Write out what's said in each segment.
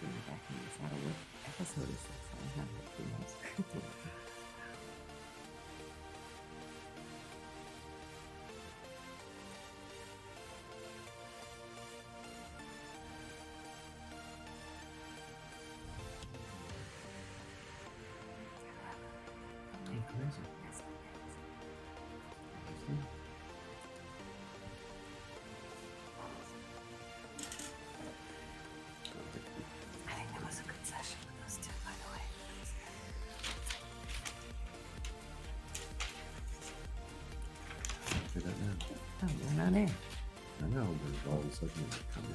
See if I can miss out what episode is this. I have That. Oh, they're not in. I know, but all of a sudden it's coming.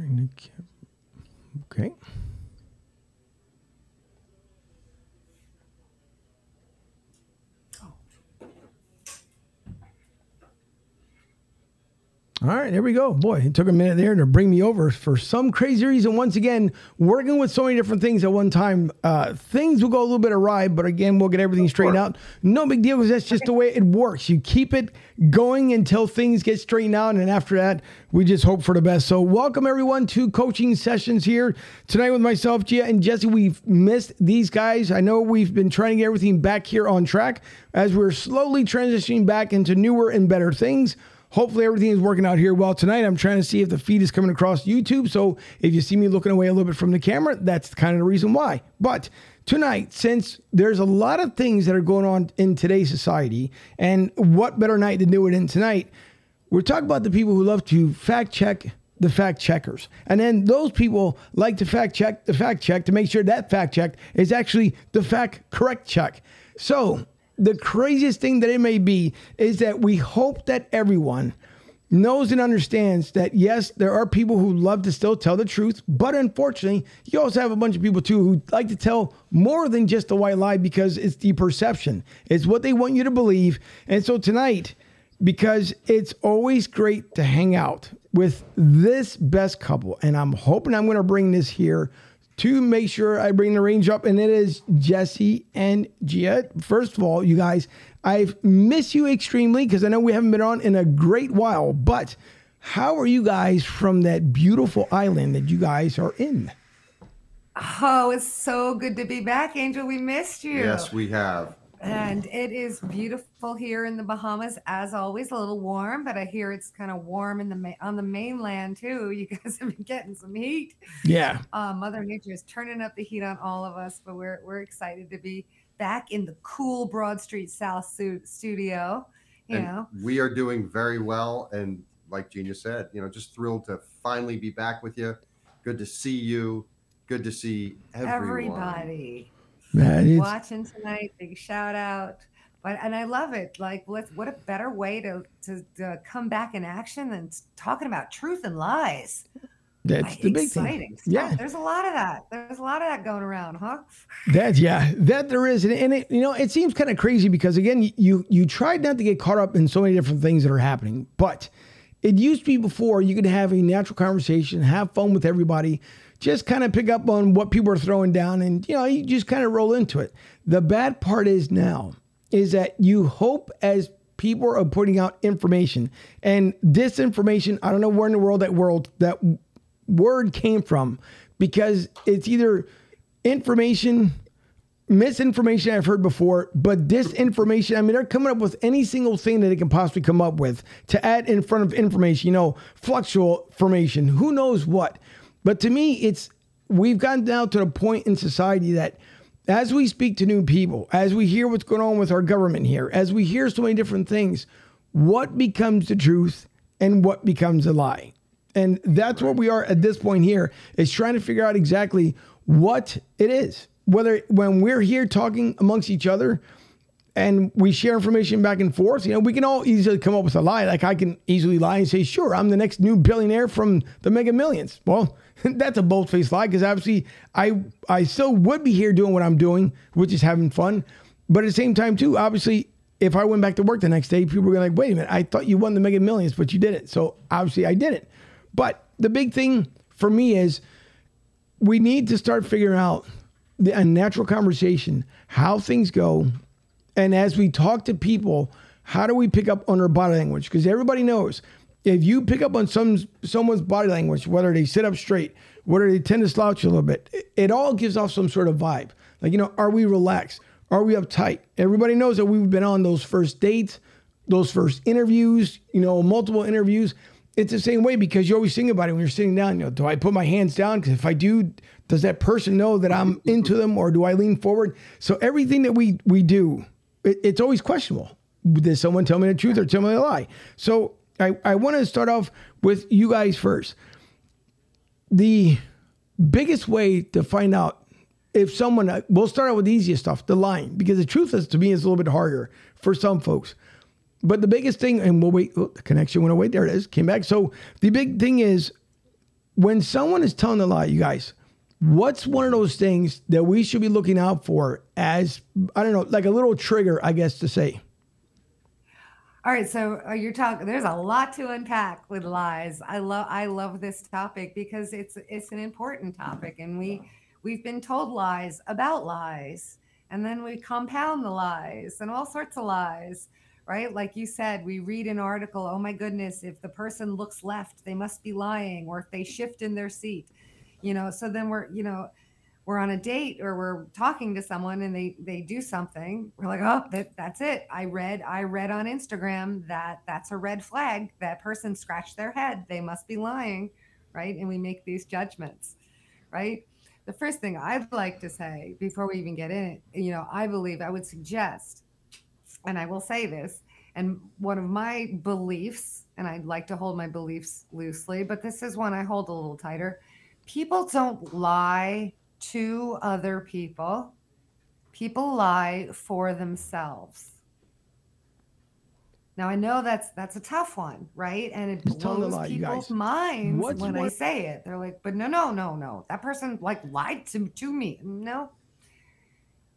Bring the cam- Okay. All right, there we go. Boy, it took a minute there to bring me over for some crazy reason. Once again, working with so many different things at one time, uh, things will go a little bit awry, but again, we'll get everything straightened out. No big deal because that's just the way it works. You keep it going until things get straightened out, and after that, we just hope for the best. So, welcome everyone to coaching sessions here tonight with myself, Gia and Jesse. We've missed these guys. I know we've been trying to get everything back here on track as we're slowly transitioning back into newer and better things. Hopefully everything is working out here well tonight. I'm trying to see if the feed is coming across YouTube. So if you see me looking away a little bit from the camera, that's kind of the reason why. But tonight, since there's a lot of things that are going on in today's society, and what better night to do it in tonight, we're talking about the people who love to fact check the fact checkers. And then those people like to fact check the fact check to make sure that fact check is actually the fact correct check. So the craziest thing that it may be is that we hope that everyone knows and understands that yes, there are people who love to still tell the truth, but unfortunately, you also have a bunch of people too who like to tell more than just a white lie because it's the perception. It's what they want you to believe. And so tonight, because it's always great to hang out with this best couple, and I'm hoping I'm going to bring this here to make sure I bring the range up, and it is Jesse and Gia. First of all, you guys, I've missed you extremely because I know we haven't been on in a great while, but how are you guys from that beautiful island that you guys are in? Oh, it's so good to be back, Angel. We missed you. Yes, we have. And it is beautiful here in the Bahamas, as always. A little warm, but I hear it's kind of warm in the ma- on the mainland too. You guys have been getting some heat. Yeah. Uh, Mother Nature is turning up the heat on all of us, but we're we're excited to be back in the cool Broad Street South stu- studio. You and know, we are doing very well. And like Gina said, you know, just thrilled to finally be back with you. Good to see you. Good to see everyone. everybody Man, watching tonight. Big shout out. But and I love it. Like, what a better way to to, to come back in action than talking about truth and lies. that's Like, the big exciting thing. stuff. Yeah. There's a lot of that. There's a lot of that going around, huh? That yeah, that there is, and, and it, you know, it seems kind of crazy because again, you you tried not to get caught up in so many different things that are happening, but it used to be before you could have a natural conversation, have fun with everybody, just kind of pick up on what people are throwing down, and you know, you just kind of roll into it. The bad part is now is that you hope as people are putting out information and disinformation. I don't know where in the world that world that word came from because it's either information misinformation I've heard before, but disinformation. I mean, they're coming up with any single thing that they can possibly come up with to add in front of information, you know, fluctual formation, who knows what. But to me, it's we've gotten down to the point in society that as we speak to new people, as we hear what's going on with our government here, as we hear so many different things, what becomes the truth and what becomes a lie? And that's where we are at this point here is trying to figure out exactly what it is. Whether when we're here talking amongst each other, and we share information back and forth. You know, we can all easily come up with a lie. Like I can easily lie and say, "Sure, I'm the next new billionaire from the Mega Millions." Well, that's a bold faced lie because obviously I I still would be here doing what I'm doing, which is having fun. But at the same time, too, obviously, if I went back to work the next day, people were like, "Wait a minute, I thought you won the Mega Millions, but you didn't." So obviously, I didn't. But the big thing for me is we need to start figuring out the, a natural conversation, how things go, and as we talk to people, how do we pick up on their body language? Because everybody knows if you pick up on some someone's body language, whether they sit up straight, whether they tend to slouch a little bit, it, it all gives off some sort of vibe. Like you know, are we relaxed? Are we uptight? Everybody knows that we've been on those first dates, those first interviews, you know, multiple interviews. It's the same way because you always think about it when you're sitting down. You know, do I put my hands down? Because if I do, does that person know that I'm into them, or do I lean forward? So everything that we we do, it, it's always questionable. Did someone tell me the truth or tell me a lie? So I, I want to start off with you guys first. The biggest way to find out if someone, uh, we'll start out with the easiest stuff, the lying, because the truth is to me is a little bit harder for some folks. But the biggest thing, and we'll wait, oh, the connection went away. There it is, came back. So the big thing is when someone is telling a lie, you guys, what's one of those things that we should be looking out for as, I don't know, like a little trigger, I guess to say? All right, so uh, you're talking. There's a lot to unpack with lies. I love I love this topic because it's it's an important topic, and we we've been told lies about lies, and then we compound the lies and all sorts of lies, right? Like you said, we read an article. Oh my goodness, if the person looks left, they must be lying, or if they shift in their seat, you know. So then we're you know we're on a date or we're talking to someone and they they do something we're like oh that, that's it. I read i read on instagram that that's a red flag. That person scratched their head. They must be lying right? And we make these judgments right? The first thing i'd like to say before we even get in it you know i believe i would suggest and i will say this and one of my beliefs and i'd like to hold my beliefs loosely but this is one i hold a little tighter. People don't lie to other people. People lie for themselves. Now I know that's that's a tough one, right? And it Just blows lie, people's minds What's when I say it. They're like, "But no, no, no, no. That person like lied to to me." No.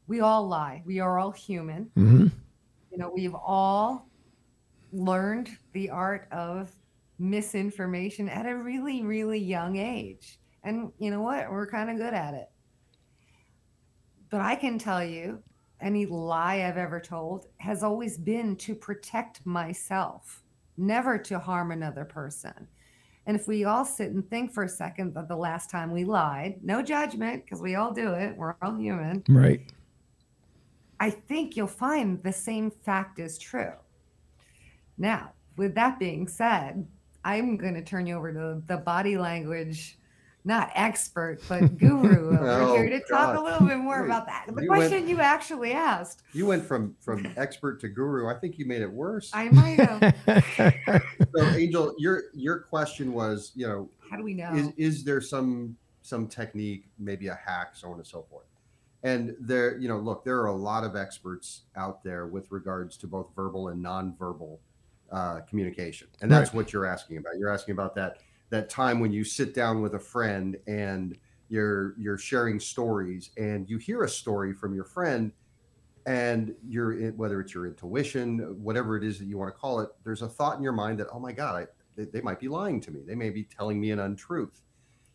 We all lie. We are all human. Mm-hmm. You know, we've all learned the art of misinformation at a really, really young age. And you know what? We're kind of good at it. But I can tell you, any lie I've ever told has always been to protect myself, never to harm another person. And if we all sit and think for a second that the last time we lied, no judgment, because we all do it, we're all human, Right. I think you'll find the same fact is true. Now, with that being said, I'm going to turn you over to the body language, not expert, but guru over Oh, here to talk a little bit more Wait, about that. The you went- question you actually asked, You went from from expert to guru. I think you made it worse. I might have. so, Angel, your your question was, you know, How do we know? is is there some some technique, maybe a hack, so on and so forth? And there, you know, look, there are a lot of experts out there with regards to both verbal and nonverbal uh, communication, and that's Right. what you're asking about. You're asking about that that time when you sit down with a friend and you're you're sharing stories, and you hear a story from your friend, and you're whether it's your intuition, whatever it is that you want to call it, there's a thought in your mind that, oh my God, I, they, they might be lying to me. They may be telling me an untruth.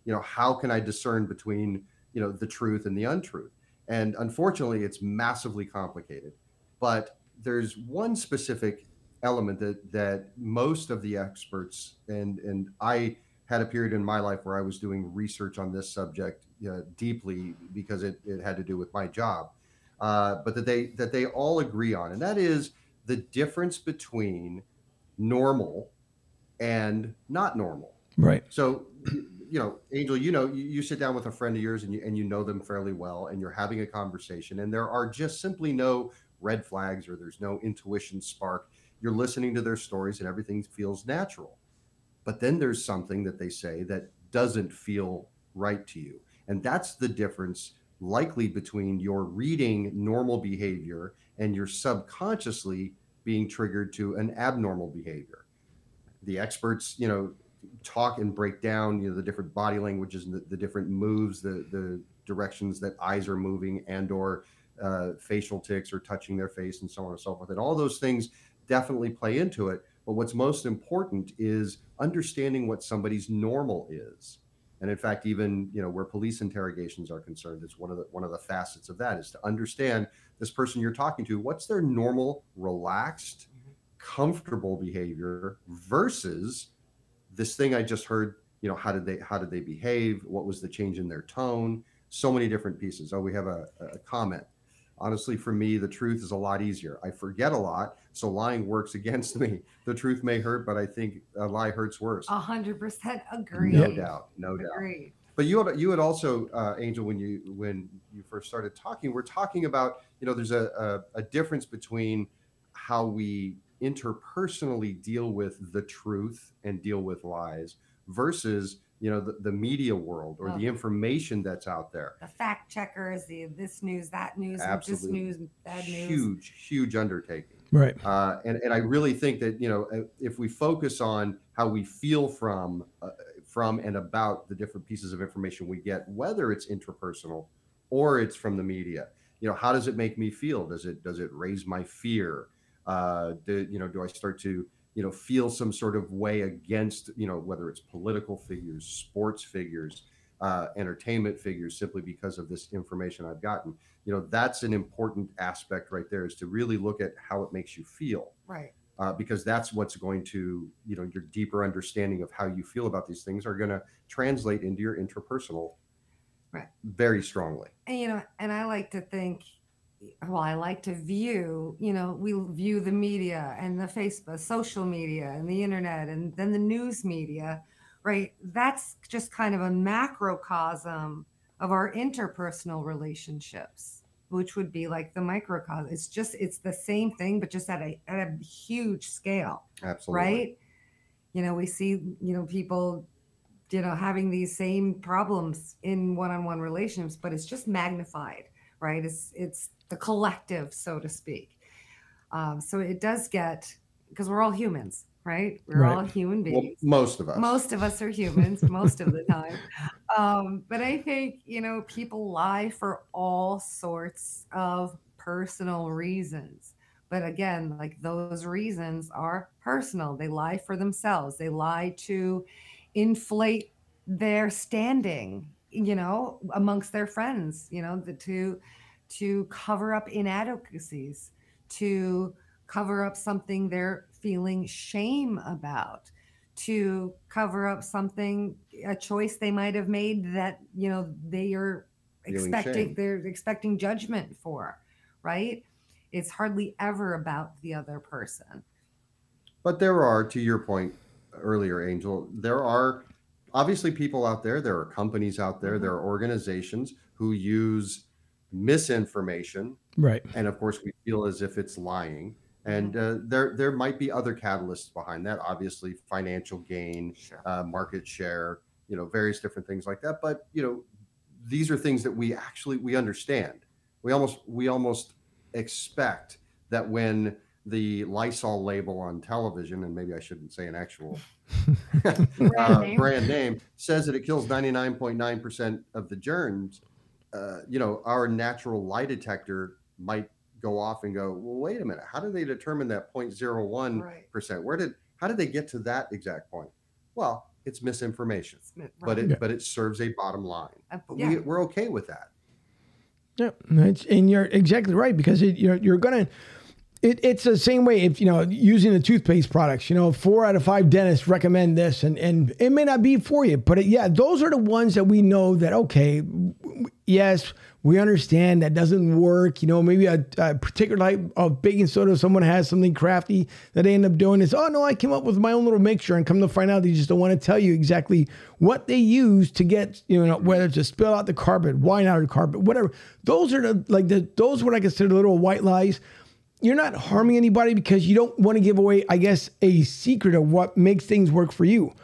You know, how can I discern between you know the truth and the untruth? And unfortunately, it's massively complicated. But there's one specific element that that most of the experts and and I had a period in my life where I was doing research on this subject uh, deeply because it, it had to do with my job uh, but that they that they all agree on, and that is the difference between normal and not normal. right. So, you know, Angel, you know, you, you sit down with a friend of yours and you and you know them fairly well, and you're having a conversation, and there are just simply no red flags or there's no intuition spark. You're listening to their stories, and everything feels natural. But then there's something that they say that doesn't feel right to you, and that's the difference likely between your reading normal behavior and your subconsciously being triggered to an abnormal behavior. The experts, you know, talk and break down, you know, the different body languages and the, the different moves, the the directions that eyes are moving and or uh, facial tics or touching their face and so on and so forth. And all those things definitely play into it. But what's most important is understanding what somebody's normal is. And in fact, even you know where police interrogations are concerned, it's one of the one of the facets of that is to understand this person you're talking to, what's their normal, relaxed, mm-hmm. comfortable behavior versus this thing I just heard. You know, how did they how did they behave? What was the change in their tone? So many different pieces. Oh, we have a, a comment honestly for me the truth is a lot easier i forget a lot so lying works against me the truth may hurt but i think a lie hurts worse A hundred percent agree. no doubt no doubt Agree. but you had, you had also uh, angel when you when you first started talking we're talking about you know there's a, a, a difference between how we interpersonally deal with the truth and deal with lies versus you know the, the media world or Oh. the information that's out there The fact checkers, the this news, that news, this news, bad news. huge huge undertaking Right. uh, and and I really think that you know uh, if we focus on how we feel from uh, from and about the different pieces of information we get, whether it's interpersonal or it's from the media, you know, how does it make me feel? Does it does it raise my fear? Uh, do, you know, do I start to you know feel some sort of way against you know whether it's political figures, sports figures, uh, entertainment figures, simply because of this information I've gotten? You know that's an important aspect right there is to really look at how it makes you feel Right. uh, because that's what's going to you know your deeper understanding of how you feel about these things are going to translate into your interpersonal Right. very strongly And you know, and I like to think, well, I like to view, you know, we view the media and the Facebook, social media and the internet and then the news media, right? That's just kind of a macrocosm of our interpersonal relationships, which would be like the microcosm. It's just it's the same thing, but just at a at a huge scale. absolutely right you know we see you know people you know having these same problems in one-on-one relationships but it's just magnified right it's it's the collective so to speak um, so it does get because we're all humans right? We're Right. all human well, beings. most of us. Most of us are humans most of the time. Um, but i think you know people lie for all sorts of personal reasons. But again like those reasons are personal. They lie for themselves. They lie to inflate their standing you know amongst their friends you know the, to to cover up inadequacies to cover up something they're feeling shame about to cover up something a choice they might have made that you know they are Feeling expecting shame. they're expecting judgment for right it's hardly ever about the other person But there are, to your point earlier, Angel, there are obviously people out there, there are companies out there, Mhm. there are organizations who use misinformation Right. and of course we feel as if it's lying and uh, there there might be other catalysts behind that obviously financial gain sure. uh, market share you know various different things like that. But you know these are things that we actually we understand. We almost we almost expect that when the lysol label on television and maybe i shouldn't say an actual Brand uh, name. brand name says that it kills 99.9% of the germs, uh, you know, our natural lie detector might go off and go, well, wait a minute, how did they determine that 0.01%? right Where did, how did they get to that exact point? Well, it's misinformation, Right. but it, Yeah. but it serves a bottom line. Uh, But yeah. we, we're okay with that. Yeah, and you're exactly right because it, you're you're gonna. It, it's the same way if you know using the toothpaste products. You know, four out of five dentists recommend this, and and it may not be for you, but it, yeah, those are the ones that we know that okay, yes, we understand that doesn't work. You know, maybe a, a particular type of baking soda, someone has something crafty that they end up doing is, oh no, I came up with my own little mixture, and come to find out they just don't want to tell you exactly what they use to get you know whether to spill out the carpet, wine out of the carpet, whatever. Those are the like the those what I consider little white lies you're not harming anybody because you don't want to give away, I guess, a secret of what makes things work for you.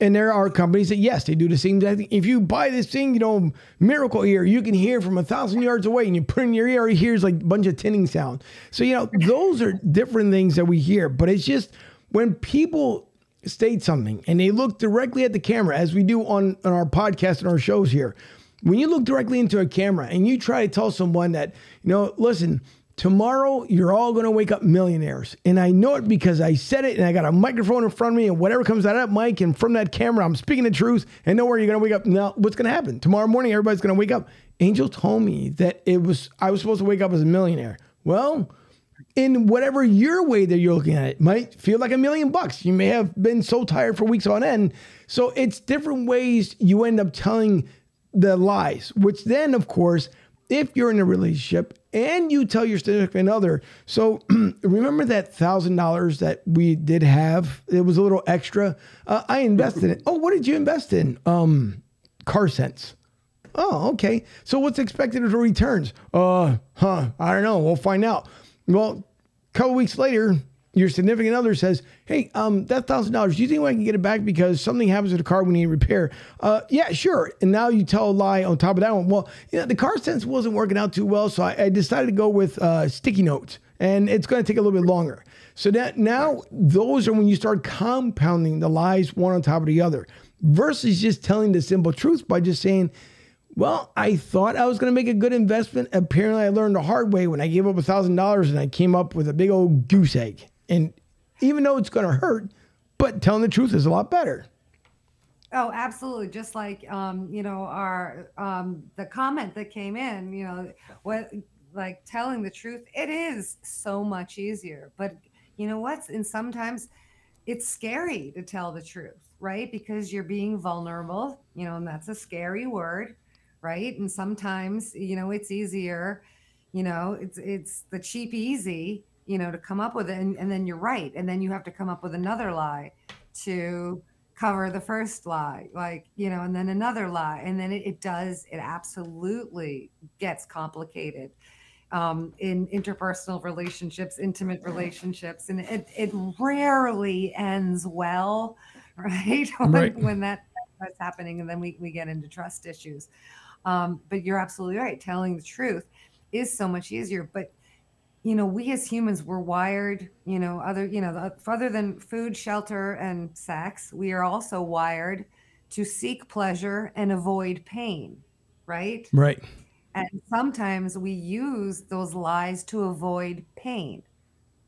And there are companies that, yes, they do the same thing. If you buy this thing, you know, Miracle Ear, you can hear from a thousand yards away and you put in your ear, it hears like a bunch of tinning sound. So, you know, those are different things that we hear. But it's just when people state something and they look directly at the camera, as we do on, on our podcast and our shows here, when you look directly into a camera and you try to tell someone that, you know, listen, Tomorrow, you're all going to wake up millionaires. And I know it because I said it and I got a microphone in front of me and whatever comes out of that mic and from that camera, I'm speaking the truth. And know where you're going to wake up. Now, what's going to happen? Tomorrow morning, everybody's going to wake up. Angel told me that it was, I was supposed to wake up as a millionaire. Well, in whatever your way that you're looking at it might feel like a million bucks. You may have been so tired for weeks on end. So it's different ways you end up telling the lies, which then, of course, if you're in a relationship and you tell your significant other. So remember that thousand dollars that we did have? It was a little extra. Uh, I invested in. Oh, what did you invest in? Um, car sense. Oh, okay. So what's expected of the returns? Uh, huh. I don't know. We'll find out. Well, a couple weeks later, your significant other says, "Hey, um, that thousand dollars, do you think I can get it back because something happens with the car we need repair?" Uh, yeah, sure. And now you tell a lie on top of that one. Well, you know, the car sense wasn't working out too well, so I, I decided to go with uh, sticky notes, and it's going to take a little bit longer. So that now those are when you start compounding the lies one on top of the other, versus just telling the simple truth by just saying. Well, I thought I was going to make a good investment. Apparently, I learned the hard way when I gave up a thousand dollars and I came up with a big old goose egg. And even though it's going to hurt, but telling the truth is a lot better. Oh, absolutely. Just like um, you know, our um the comment that came in, you know, what like telling the truth, it is so much easier. But you know what's and sometimes it's scary to tell the truth, right? Because you're being vulnerable, you know, and that's a scary word, right? And sometimes, you know, it's easier, you know, it's it's the cheap easy you know, to come up with it. And, and then you're right. And then you have to come up with another lie to cover the first lie, like, you know, and then another lie. And then it, it does, it absolutely gets complicated um, in interpersonal relationships, intimate relationships. And it, it rarely ends well, right? when, Right. when that, that's happening. And then we, we get into trust issues. Um, but you're absolutely right. Telling the truth is so much easier. But you know, we as humans were wired, you know, other, you know, other than food, shelter, and sex, we are also wired to seek pleasure and avoid pain, right? Right. And sometimes we use those lies to avoid pain,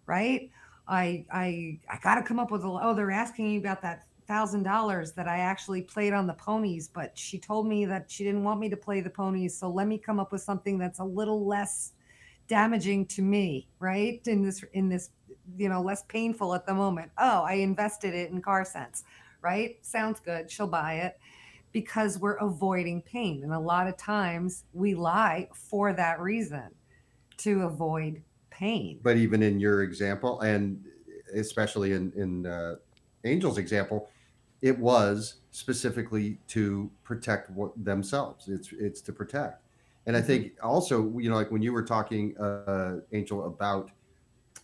right? I I I got to come up with a oh they're asking me about that thousand dollars that I actually played on the ponies, but she told me that she didn't want me to play the ponies, so let me come up with something that's a little less damaging to me, right? In this in this you know less painful at the moment. Oh, I invested it in car sense, right? Sounds good. She'll buy it because we're avoiding pain. And a lot of times we lie for that reason to avoid pain. but even in your example and especially in in uh, angel's example it was specifically to protect what, themselves it's it's to protect and i think also you know like when you were talking uh, angel about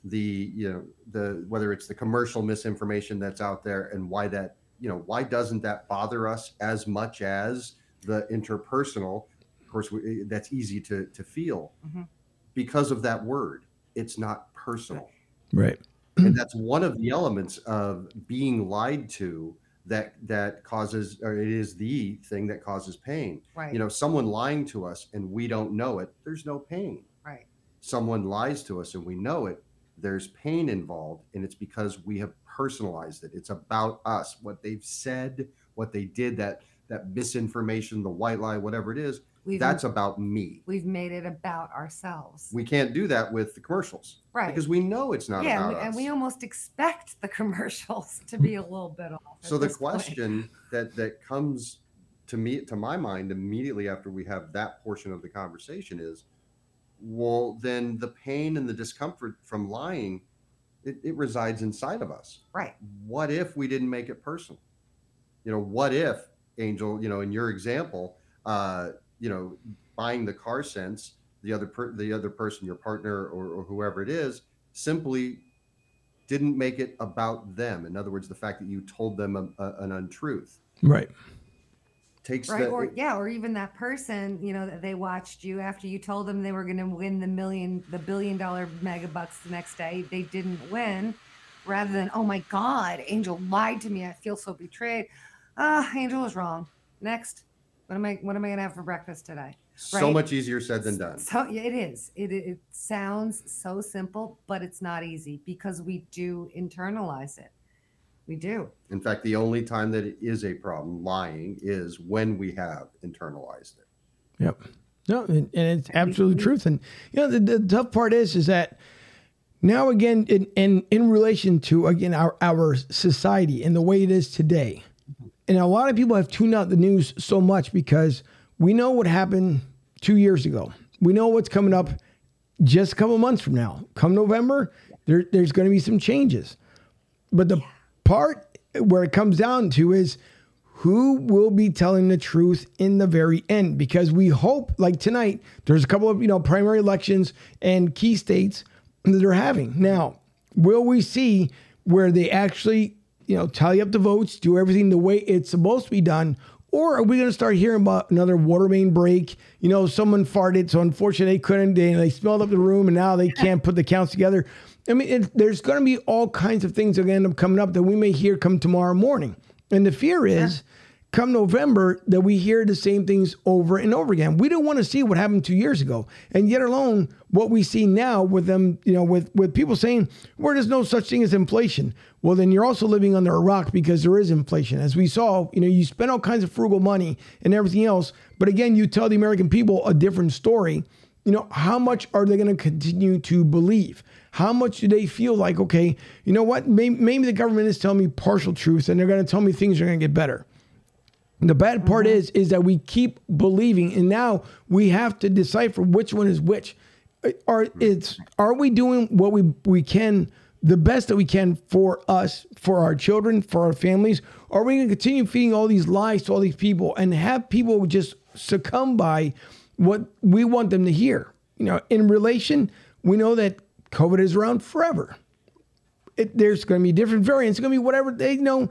the you know the whether it's the commercial misinformation that's out there and why that you know why doesn't that bother us as much as the interpersonal of course we, that's easy to to feel Mhm. because of that word it's not personal Right. and that's one of the elements of being lied to that that causes or it is the thing that causes pain Right. you know someone lying to us and we don't know it there's no pain right. someone lies to us and we know it there's pain involved and it's because we have personalized it it's about us what they've said what they did that that misinformation the white lie whatever it is We've that's about me we've made it about ourselves. we can't do that with the commercials right. because we know it's not yeah, about and we, us and we almost expect the commercials to be a little bit off. so the point. question that that comes to me to my mind immediately after we have that portion of the conversation is well then the pain and the discomfort from lying it, it resides inside of us Right. what if we didn't make it personal you know what if angel you know in your example uh you know buying the car sense the other per- the other person your partner or, or whoever it is simply didn't make it about them. In other words the fact that you told them a, a, an untruth. Right. Takes right the or yeah or even that person you know that they watched you after you told them they were going to win the million the billion dollar mega bucks the next day they didn't win. Rather than oh my god angel lied to me i feel so betrayed. Ah angel is wrong. Next what am i what am i going to have for breakfast today so right. much easier said than done. so yeah, it is it, it sounds so simple but it's not easy because we do internalize it we do In fact, the only time that it is a problem lying is when we have internalized it. Yep. No, and, and it's absolute truth. And you know, the, the tough part is, is that now again, in, in in relation to again our our society and the way it is today, and a lot of people have tuned out the news so much because we know what happened two years ago. We know what's coming up just a couple months from now. Come November, there, there's going to be some changes. But the part where it comes down to is who will be telling the truth in the very end because we hope like tonight there's a couple of you know primary elections and key states that they're having now will we see where they actually you know tally up the votes do everything the way it's supposed to be done or are we going to start hearing about another water main break? You know someone farted so unfortunately they couldn't they, they smelled up the room and now they can't put the counts together. I mean it, there's going to be all kinds of things that are going to end up coming up that we may hear come tomorrow morning. And the fear is come November that we hear the same things over and over again. We don't want to see what happened two years ago. And yet alone what we see now with them, you know, with, with people saying, well, there's no such thing as inflation. Well, then you're also living under a rock because there is inflation. As we saw, you know, you spend all kinds of frugal money and everything else. But again, you tell the American people a different story. You know, how much are they going to continue to believe? How much do they feel like, okay, you know what? Maybe, maybe the government is telling me partial truth and they're going to tell me things are going to get better. The bad part mm-hmm. is is that we keep believing, and now we have to decipher which one is which. Uh, are it's are we doing what we we can the best that we can for us, for our children, for our families? Are we going to continue feeding all these lies to all these people and have people just succumb by what we want them to hear? You know, in relation, we know that COVID is around forever. It, there's going to be different variants. It's going to be whatever they know.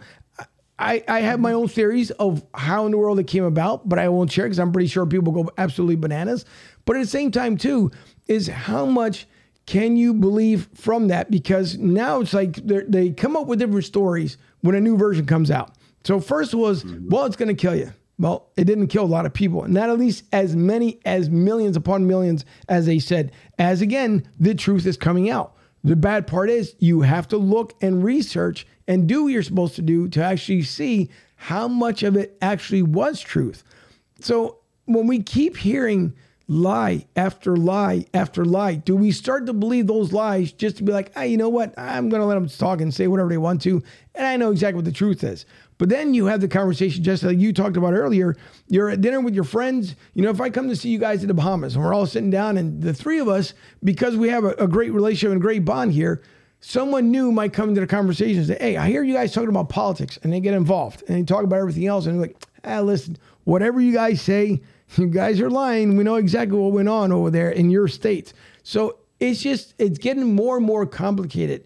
I, I have my own theories of how in the world it came about, but I won't share because I'm pretty sure people go absolutely bananas. But at the same time, too, is how much can you believe from that? Because now it's like they come up with different stories when a new version comes out. So first was, mm-hmm. well, it's going to kill you. Well, it didn't kill a lot of people, not at least as many as millions upon millions as they said. As again, the truth is coming out. The bad part is you have to look and research and do what you're supposed to do to actually see how much of it actually was truth. So when we keep hearing lie after lie after lie, do we start to believe those lies just to be like, ah, you know what? I'm going to let them talk and say whatever they want to. And I know exactly what the truth is. But then you have the conversation, just like you talked about earlier. You're at dinner with your friends. You know, if I come to see you guys in the Bahamas and we're all sitting down, and the three of us, because we have a, a great relationship and great bond here, someone new might come into the conversation and say, Hey, I hear you guys talking about politics, and they get involved and they talk about everything else. And they're like, Ah, listen, whatever you guys say, you guys are lying. We know exactly what went on over there in your state. So it's just, it's getting more and more complicated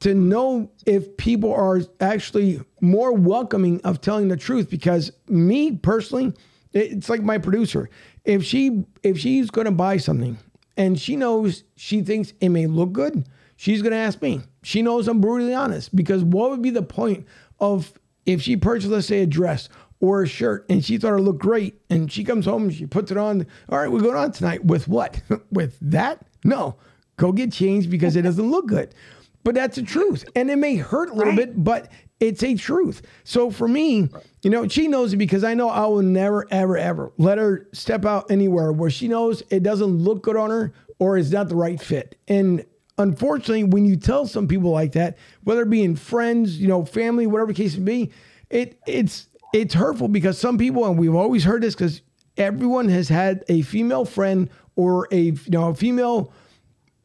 to know if people are actually more welcoming of telling the truth because me personally it's like my producer if she if she's going to buy something and she knows she thinks it may look good she's going to ask me she knows i'm brutally honest because what would be the point of if she purchased let's say a dress or a shirt and she thought it looked great and she comes home and she puts it on all right we're going on tonight with what with that no go get changed because it doesn't look good but that's the truth. And it may hurt a little right. bit, but it's a truth. So for me, you know, she knows it because I know I will never, ever, ever let her step out anywhere where she knows it doesn't look good on her or is not the right fit. And unfortunately, when you tell some people like that, whether it be in friends, you know, family, whatever the case may be, it it's it's hurtful because some people, and we've always heard this because everyone has had a female friend or a you know a female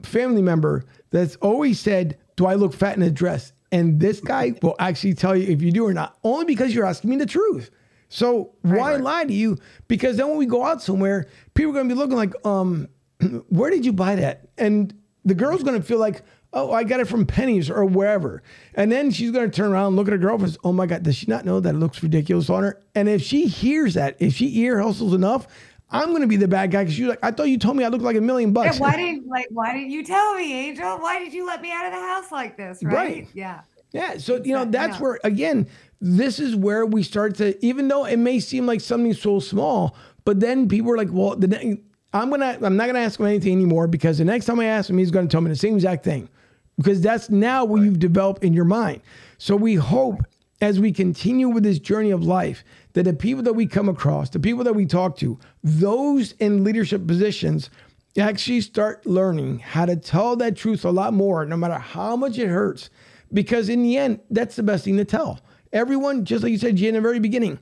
family member that's always said do I look fat in a dress? And this guy will actually tell you if you do or not, only because you're asking me the truth. So why right. lie to you? Because then when we go out somewhere, people are going to be looking like, um, where did you buy that? And the girl's going to feel like, Oh, I got it from Penney's or wherever. And then she's going to turn around and look at her girlfriend. and say, Oh my God, does she not know that it looks ridiculous on her? And if she hears that, if she ear hustles enough, I'm going to be the bad guy because she's like, I thought you told me I look like a million bucks. why didn't like why didn't you tell me, Angel? Why did you let me out of the house like this? Right? Right. Yeah. Yeah. So, you know, that's where, again, this is where we start to, even though it may seem like something so small, but then people are like, well, the I'm to, I'm not going to ask him anything anymore because the next time I ask him, he's going to tell me the same exact thing because that's now what you've developed in your mind. So we hope as we continue with this journey of life that the people that we come across, the people that we talk to, those in leadership positions, actually start learning how to tell that truth a lot more, no matter how much it hurts. Because in the end, that's the best thing to tell. Everyone, just like you said, Jay, in the very beginning,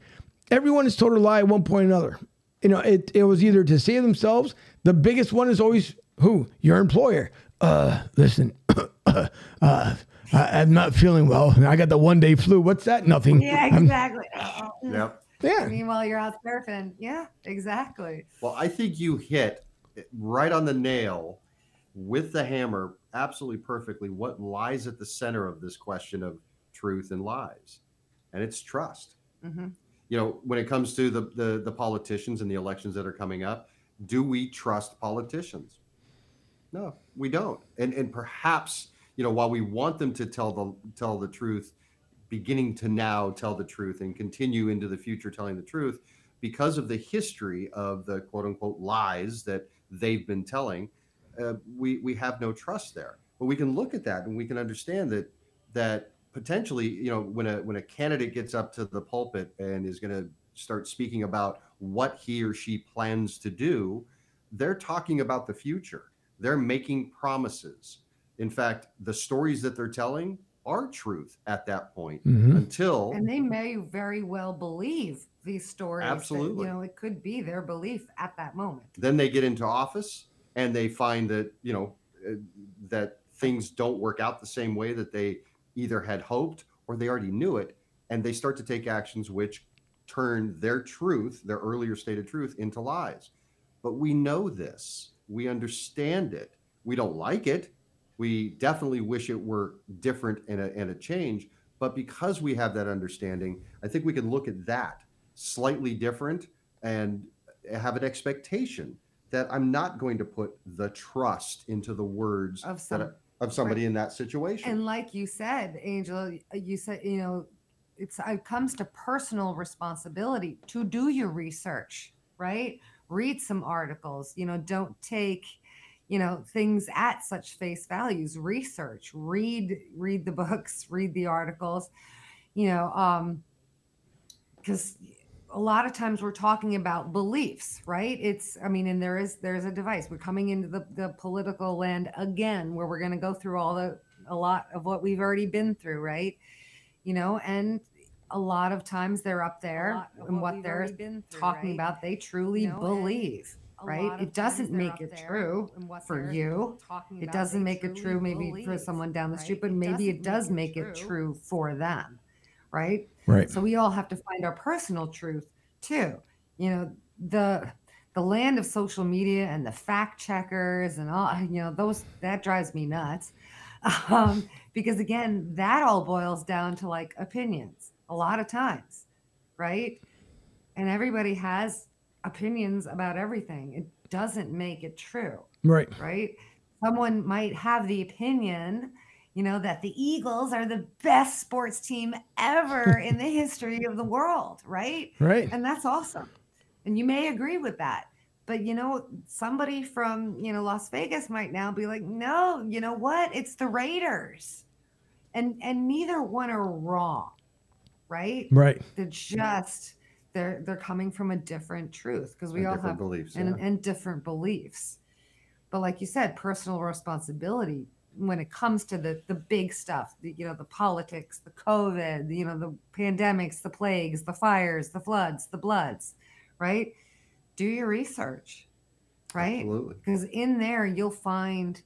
everyone has told a lie at one point or another. You know, it, it was either to save themselves. The biggest one is always who? Your employer. Uh, listen, uh, I, I'm not feeling well. I got the one day flu. What's that? Nothing. Yeah, exactly. Oh, Yep. yeah. Meanwhile, you're out surfing. Yeah, exactly. Well, I think you hit right on the nail with the hammer absolutely perfectly what lies at the center of this question of truth and lies. And it's trust. hmm You know, when it comes to the the, the politicians and the elections that are coming up, do we trust politicians? No, we don't. And and perhaps, you know, while we want them to tell the tell the truth, beginning to now tell the truth and continue into the future telling the truth, because of the history of the quote unquote lies that they've been telling, uh, we we have no trust there. But we can look at that and we can understand that that potentially, you know, when a when a candidate gets up to the pulpit and is going to start speaking about what he or she plans to do, they're talking about the future. They're making promises. In fact, the stories that they're telling are truth at that point Mhm. until And they may very well believe these stories. that, Absolutely. you know, it could be their belief at that moment. then they get into office and they find that you know uh, that things don't work out the same way that they either had hoped or they already knew it and they start to take actions which turn their truth their earlier stated truth into lies. But we know this. We understand it. We don't like it. We definitely wish it were different and a, and a change. But because we have that understanding i think we can look at that slightly different and have an expectation that I'm not going to put the trust into the words Of that some- I- of somebody in that situation. And like you said, Angel, you said, you know, it's it comes to personal responsibility to do your research, right? Read some articles, you know, don't take, you know, things at such face values. Research, read, read the books, read the articles, you know, um, because a lot of times we're talking about beliefs right? It's i mean and there is there's a device. We're coming into the, the political land again where we're going to go through all the a lot of what we've already been through right? You know and a lot of times they're up there and what what they're been through, talking right? about they truly You know, believe right? it doesn't make it true for you. it doesn't make it true maybe for someone down the street right? but maybe it does make it true for them right Right. so we all have to find our personal truth too. You know, the the land of social media and the fact checkers and all, you know, those that drives me nuts. Um, because again, that all boils down to like opinions a lot of times, right? And everybody has opinions about everything. It doesn't make it true Right. right? Someone might have the opinion, you know, that the Eagles are the best sports team ever in the history of the world, right? Right. And that's awesome. And you may agree with that. But you know, somebody from, you know, Las Vegas might now be like, "No, you know what? It's the Raiders." And and neither one are wrong. Right? Right. They're just they're they're coming from a different truth because we and all different have beliefs. and, yeah. and different beliefs. But like you said, personal responsibility when it comes to the the big stuff, the, you know, the politics, the COVID, you know, the pandemics, the plagues, the fires, the floods, the bloods, right? Do your research, right? Because in there you'll find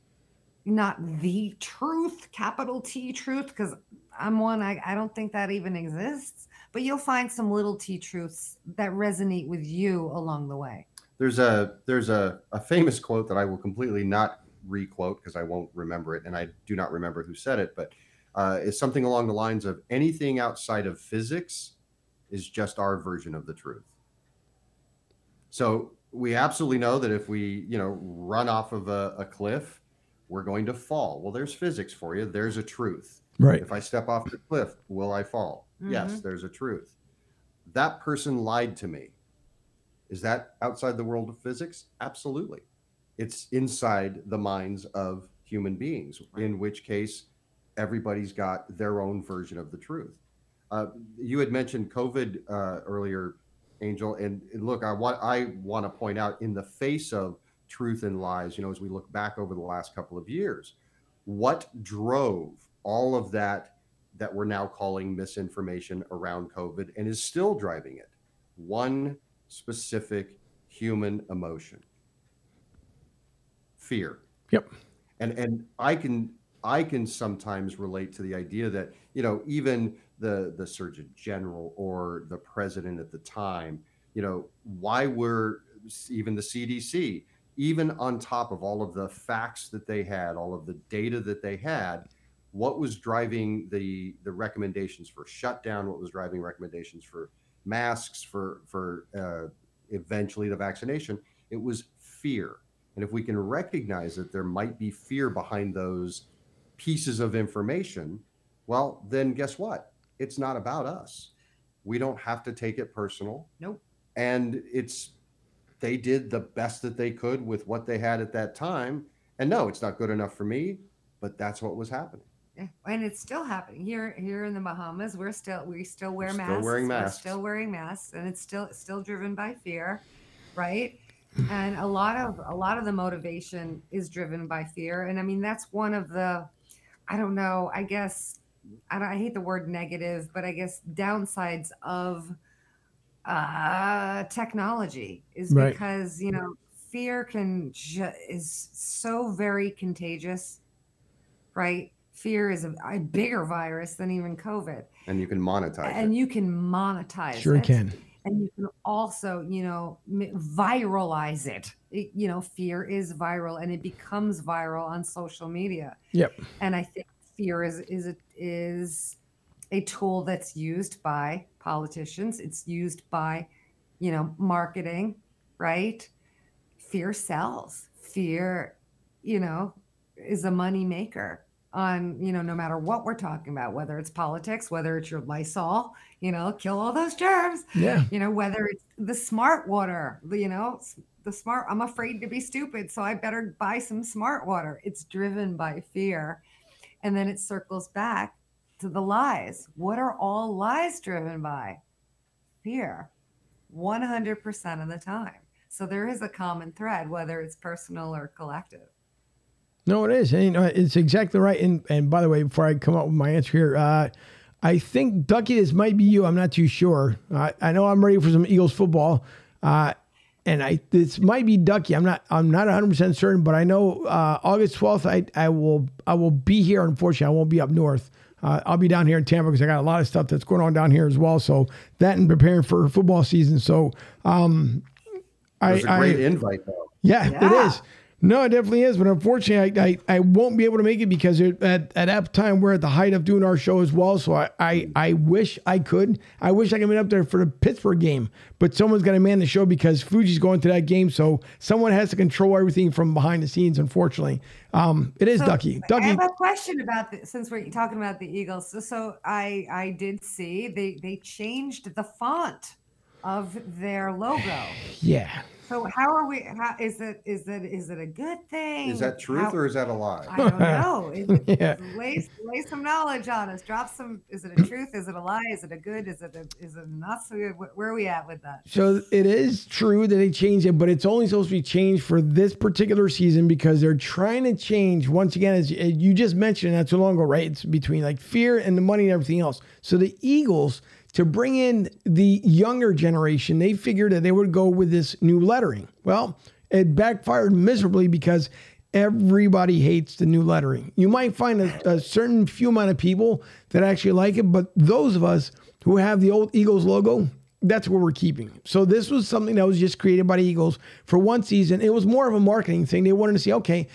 not the truth, capital T truth, because I'm one, I, I don't think that even exists, but you'll find some little T truths that resonate with you along the way. There's a there's a, a famous quote that I will completely not requote because I won't remember it, and I do not remember who said it, but uh, is something along the lines of anything outside of physics is just our version of the truth. So we absolutely know that if we, you know, run off of a, a cliff, we're going to fall. Well, there's physics for you. There's a truth. Right. If I step off the cliff, will I fall? Yes, there's a truth. That person lied to me. Is that outside the world of physics? Absolutely. It's inside the minds of human beings, in which case everybody's got their own version of the truth. Uh, you had mentioned COVID uh, earlier, Angel, and, and look, I want I want to point out in the face of truth and lies, you know, as we look back over the last couple of years, what drove all of that that we're now calling misinformation around COVID and is still driving it? One specific human emotion fear. Yep. And and I can I can sometimes relate to the idea that, you know, even the the Surgeon General or the president at the time, you know, why were even the CDC, even on top of all of the facts that they had, all of the data that they had, what was driving the the recommendations for shutdown? What was driving recommendations for masks? For for uh, eventually the vaccination? It was fear. And if we can recognize that there might be fear behind those pieces of information, well, then guess what? It's not about us. We don't have to take it personal. Nope. And it's they did the best that they could with what they had at that time. And no, it's not good enough for me, but that's what was happening. Yeah, and it's still happening here. Here in the Bahamas, we're still we still wear masks. We're still masks. wearing We're masks. still wearing masks, and it's still still driven by fear, right? And a lot of a lot of the motivation is driven by fear, and I mean that's one of the, I don't know. I guess I, don't, I hate the word negative, but I guess downsides of uh, technology is Right. because you know fear can ju- is so very contagious, right? Fear is a, a bigger virus than even COVID, And you can monetize and it. you can monetize Sure it can. And you can also you know viralize it. It- you know fear is viral and it becomes viral on social media Yep. and i think fear is is a, is a tool that's used by politicians it's used by you know marketing right fear sells fear you know is a money maker on you know no matter what we're talking about whether it's politics whether it's your lysol you know kill all those germs. Yeah. you know whether it's the smart water the- you know the smart i'm afraid to be stupid so i better buy some smart water. It's driven by fear. And then it circles back to the lies. What are all lies driven by? Fear. 100% of the time. So there is a common thread whether it's personal or collective. No, it is. And, you know, it's exactly right. And and by the way, before I come up with my answer here, uh, I think Ducky, this might be you. I'm not too sure. Uh, I know I'm ready for some Eagles football, uh, and I this might be Ducky. I'm not. I'm not 100 percent certain, but I know uh, August 12th. I I will I will be here. Unfortunately, I won't be up north. Uh, I'll be down here in Tampa because I got a lot of stuff that's going on down here as well. So that and preparing for football season. So um, It I, was a great I invite, though. yeah, it Yeah. is. No, it definitely is. But unfortunately, I, I, I won't be able to make it because it, at, at that time we're at the height of doing our show as well. So I, I, I wish I could. I wish I could be up there for the Pittsburgh game. But someone's got to man the show because Fuji's going to that game. So someone has to control everything from behind the scenes, unfortunately. Um, it is So, Ducky. I have a question about this since we're talking about the Eagles. So, so I I did see they they changed the font of their logo. Yeah. So how are we? How is it? Is that is it a good thing? Is that truth How- or is that a lie? I don't know. Is it- Yeah. lay, lay some knowledge on us. Drop some. Is it a truth? Is it a lie? Is it a good? Is it a is it not so good? Where are we at with that? So it is true that they changed it, but it's only supposed to be changed for this particular season because they're trying to change once again, as you just mentioned not too long ago, right? It's between like fear and the money and everything else. So the Eagles to bring in the younger generation, they figured that they would go with this new lettering. Well, it backfired miserably because everybody hates the new lettering. You might find a, a certain few amount of people that actually like it, but those of us who have the old Eagles logo, that's what we're keeping. So this was something that was just created by the Eagles for one season. It was more of a marketing thing. They wanted to see, okay,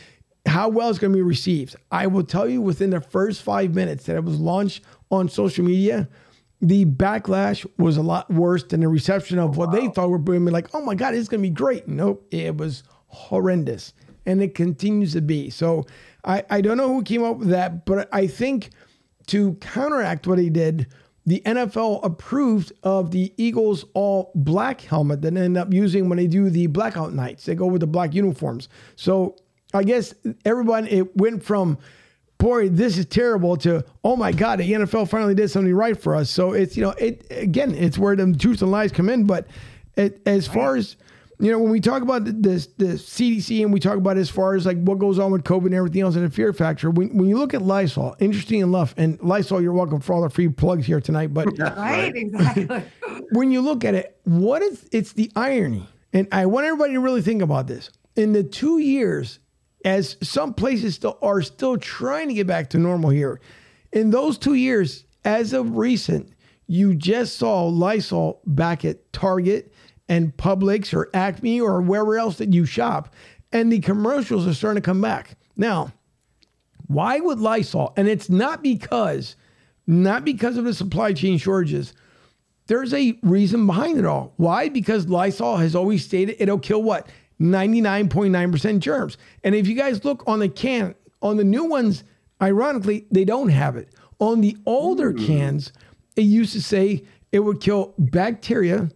how well it's going to be received. I will tell you within the first five minutes that it was launched on social media, the backlash was a lot worse than the reception of what they thought were being like, oh my God, it's going to be great. Nope, it was horrendous. And it continues to be. So I, I don't know who came up with that, but I think to counteract what he did, the NFL approved of the Eagles all black helmet that they end up using when they do the blackout nights. They go with the black uniforms. So I guess everyone, it went from, boy, this is terrible to, oh my God, the NFL finally did something right for us. So it's, you know, it again, it's where the truth and lies come in. But it, as far as, you know, when we talk about this, the CDC and we talk about as far as like what goes on with COVID and everything else and the fear factor, when, when you look at Lysol, interesting enough, and Lysol, you're welcome for all the free plugs here tonight. But right, exactly. when you look at it, what is it's the irony, and I want everybody to really think about this. In the two years, as some places still are still trying to get back to normal here, in those two years, as of recent, you just saw Lysol back at Target and Publix or Acme or wherever else that you shop, and the commercials are starting to come back. Now, why would Lysol? And it's not because, not because of the supply chain shortages. There's a reason behind it all. Why? Because Lysol has always stated it'll kill what? 99.9% germs. And if you guys look on the can, on the new ones, ironically, they don't have it. On the older hmm. cans, it used to say it would kill bacteria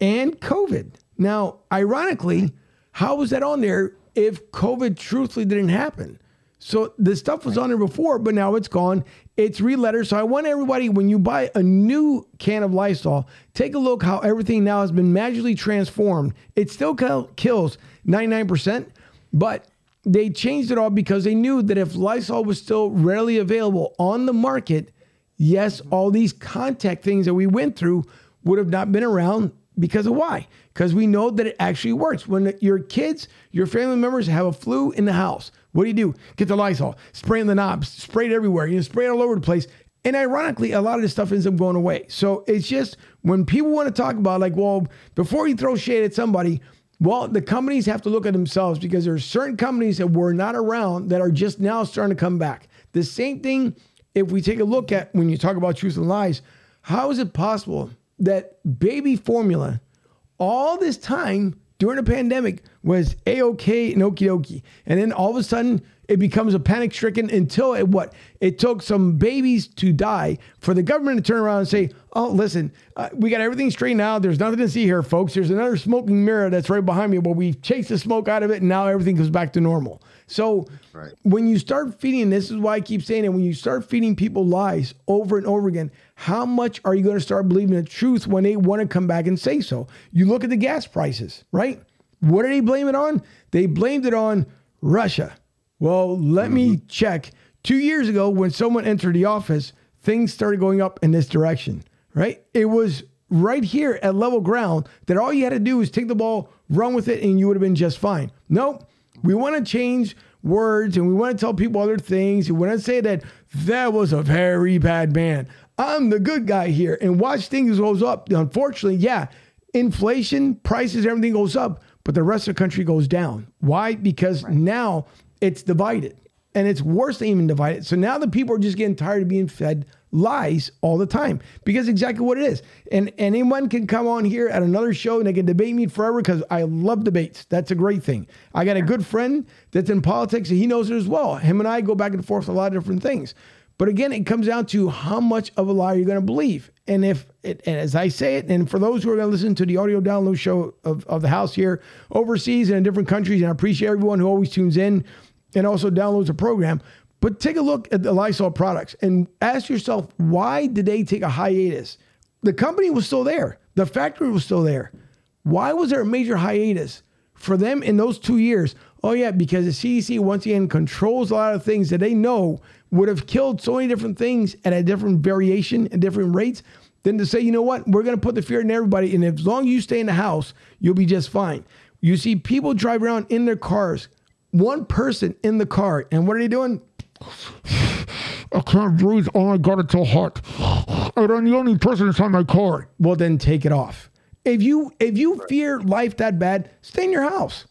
and COVID. Now, ironically, how was that on there if COVID truthfully didn't happen? So the stuff was on there before, but now it's gone. It's re-lettered. So I want everybody, when you buy a new can of Lysol, take a look how everything now has been magically transformed. It still kills 99%, but they changed it all because they knew that if Lysol was still readily available on the market, yes, all these contact things that we went through would have not been around because of why? Because we know that it actually works. When your kids, your family members have a flu in the house, what do you do? Get the Lysol, spray in the knobs, spray it everywhere, you know, spray it all over the place. And ironically, a lot of this stuff ends up going away. So it's just when people want to talk about, like, well, before you throw shade at somebody, well, the companies have to look at themselves because there are certain companies that were not around that are just now starting to come back. The same thing, if we take a look at when you talk about truth and lies, how is it possible that baby formula all this time during the pandemic was a-okay and okie dokie. And then all of a sudden it becomes a panic stricken until it what? It took some babies to die for the government to turn around and say, oh, listen, uh, we got everything straightened out. There's nothing to see here, folks. There's another smoking mirror that's right behind me, but we've chased the smoke out of it and now everything goes back to normal. So Right. when you start feeding, this is why I keep saying it, when you start feeding people lies over and over again, how much are you going to start believing the truth when they want to come back and say so? You look at the gas prices, right? What did they blame it on? They blamed it on Russia. Well, let me mm-hmm. check. Two years ago, when someone entered the office, things started going up in this direction, right? It was right here at level ground that all you had to do was take the ball, run with it, and you would have been just fine. Nope. We want to change words and we want to tell people other things. We want to say that that was a very bad man. I'm the good guy here and watch things goes up. Unfortunately, yeah, inflation, prices, everything goes up, but the rest of the country goes down. Why? Because now it's divided and it's worse than even divided. So now the people are just getting tired of being fed lies all the time because exactly what it is. And, and anyone can come on here at another show and they can debate me forever because I love debates. That's a great thing. I got a good friend that's in politics and he knows it as well. Him and I go back and forth a lot of different things. But again, it comes down to how much of a lie you're going to believe. And if, it, and as I say it, and for those who are going to listen to the audio download show of, of the house here overseas and in different countries, and I appreciate everyone who always tunes in and also downloads the program. But take a look at the Lysol products and ask yourself, why did they take a hiatus? The company was still there, the factory was still there. Why was there a major hiatus for them in those two years? Oh, yeah, because the CDC once again controls a lot of things that they know would have killed so many different things at a different variation and different rates than to say, you know what, we're going to put the fear in everybody. And as long as you stay in the house, you'll be just fine. You see people drive around in their cars, one person in the car, and what are they doing? I can't breathe. Oh my God, it's so hot. And I'm the only person inside my car. Well, then take it off. If you if you fear life that bad, stay in your house.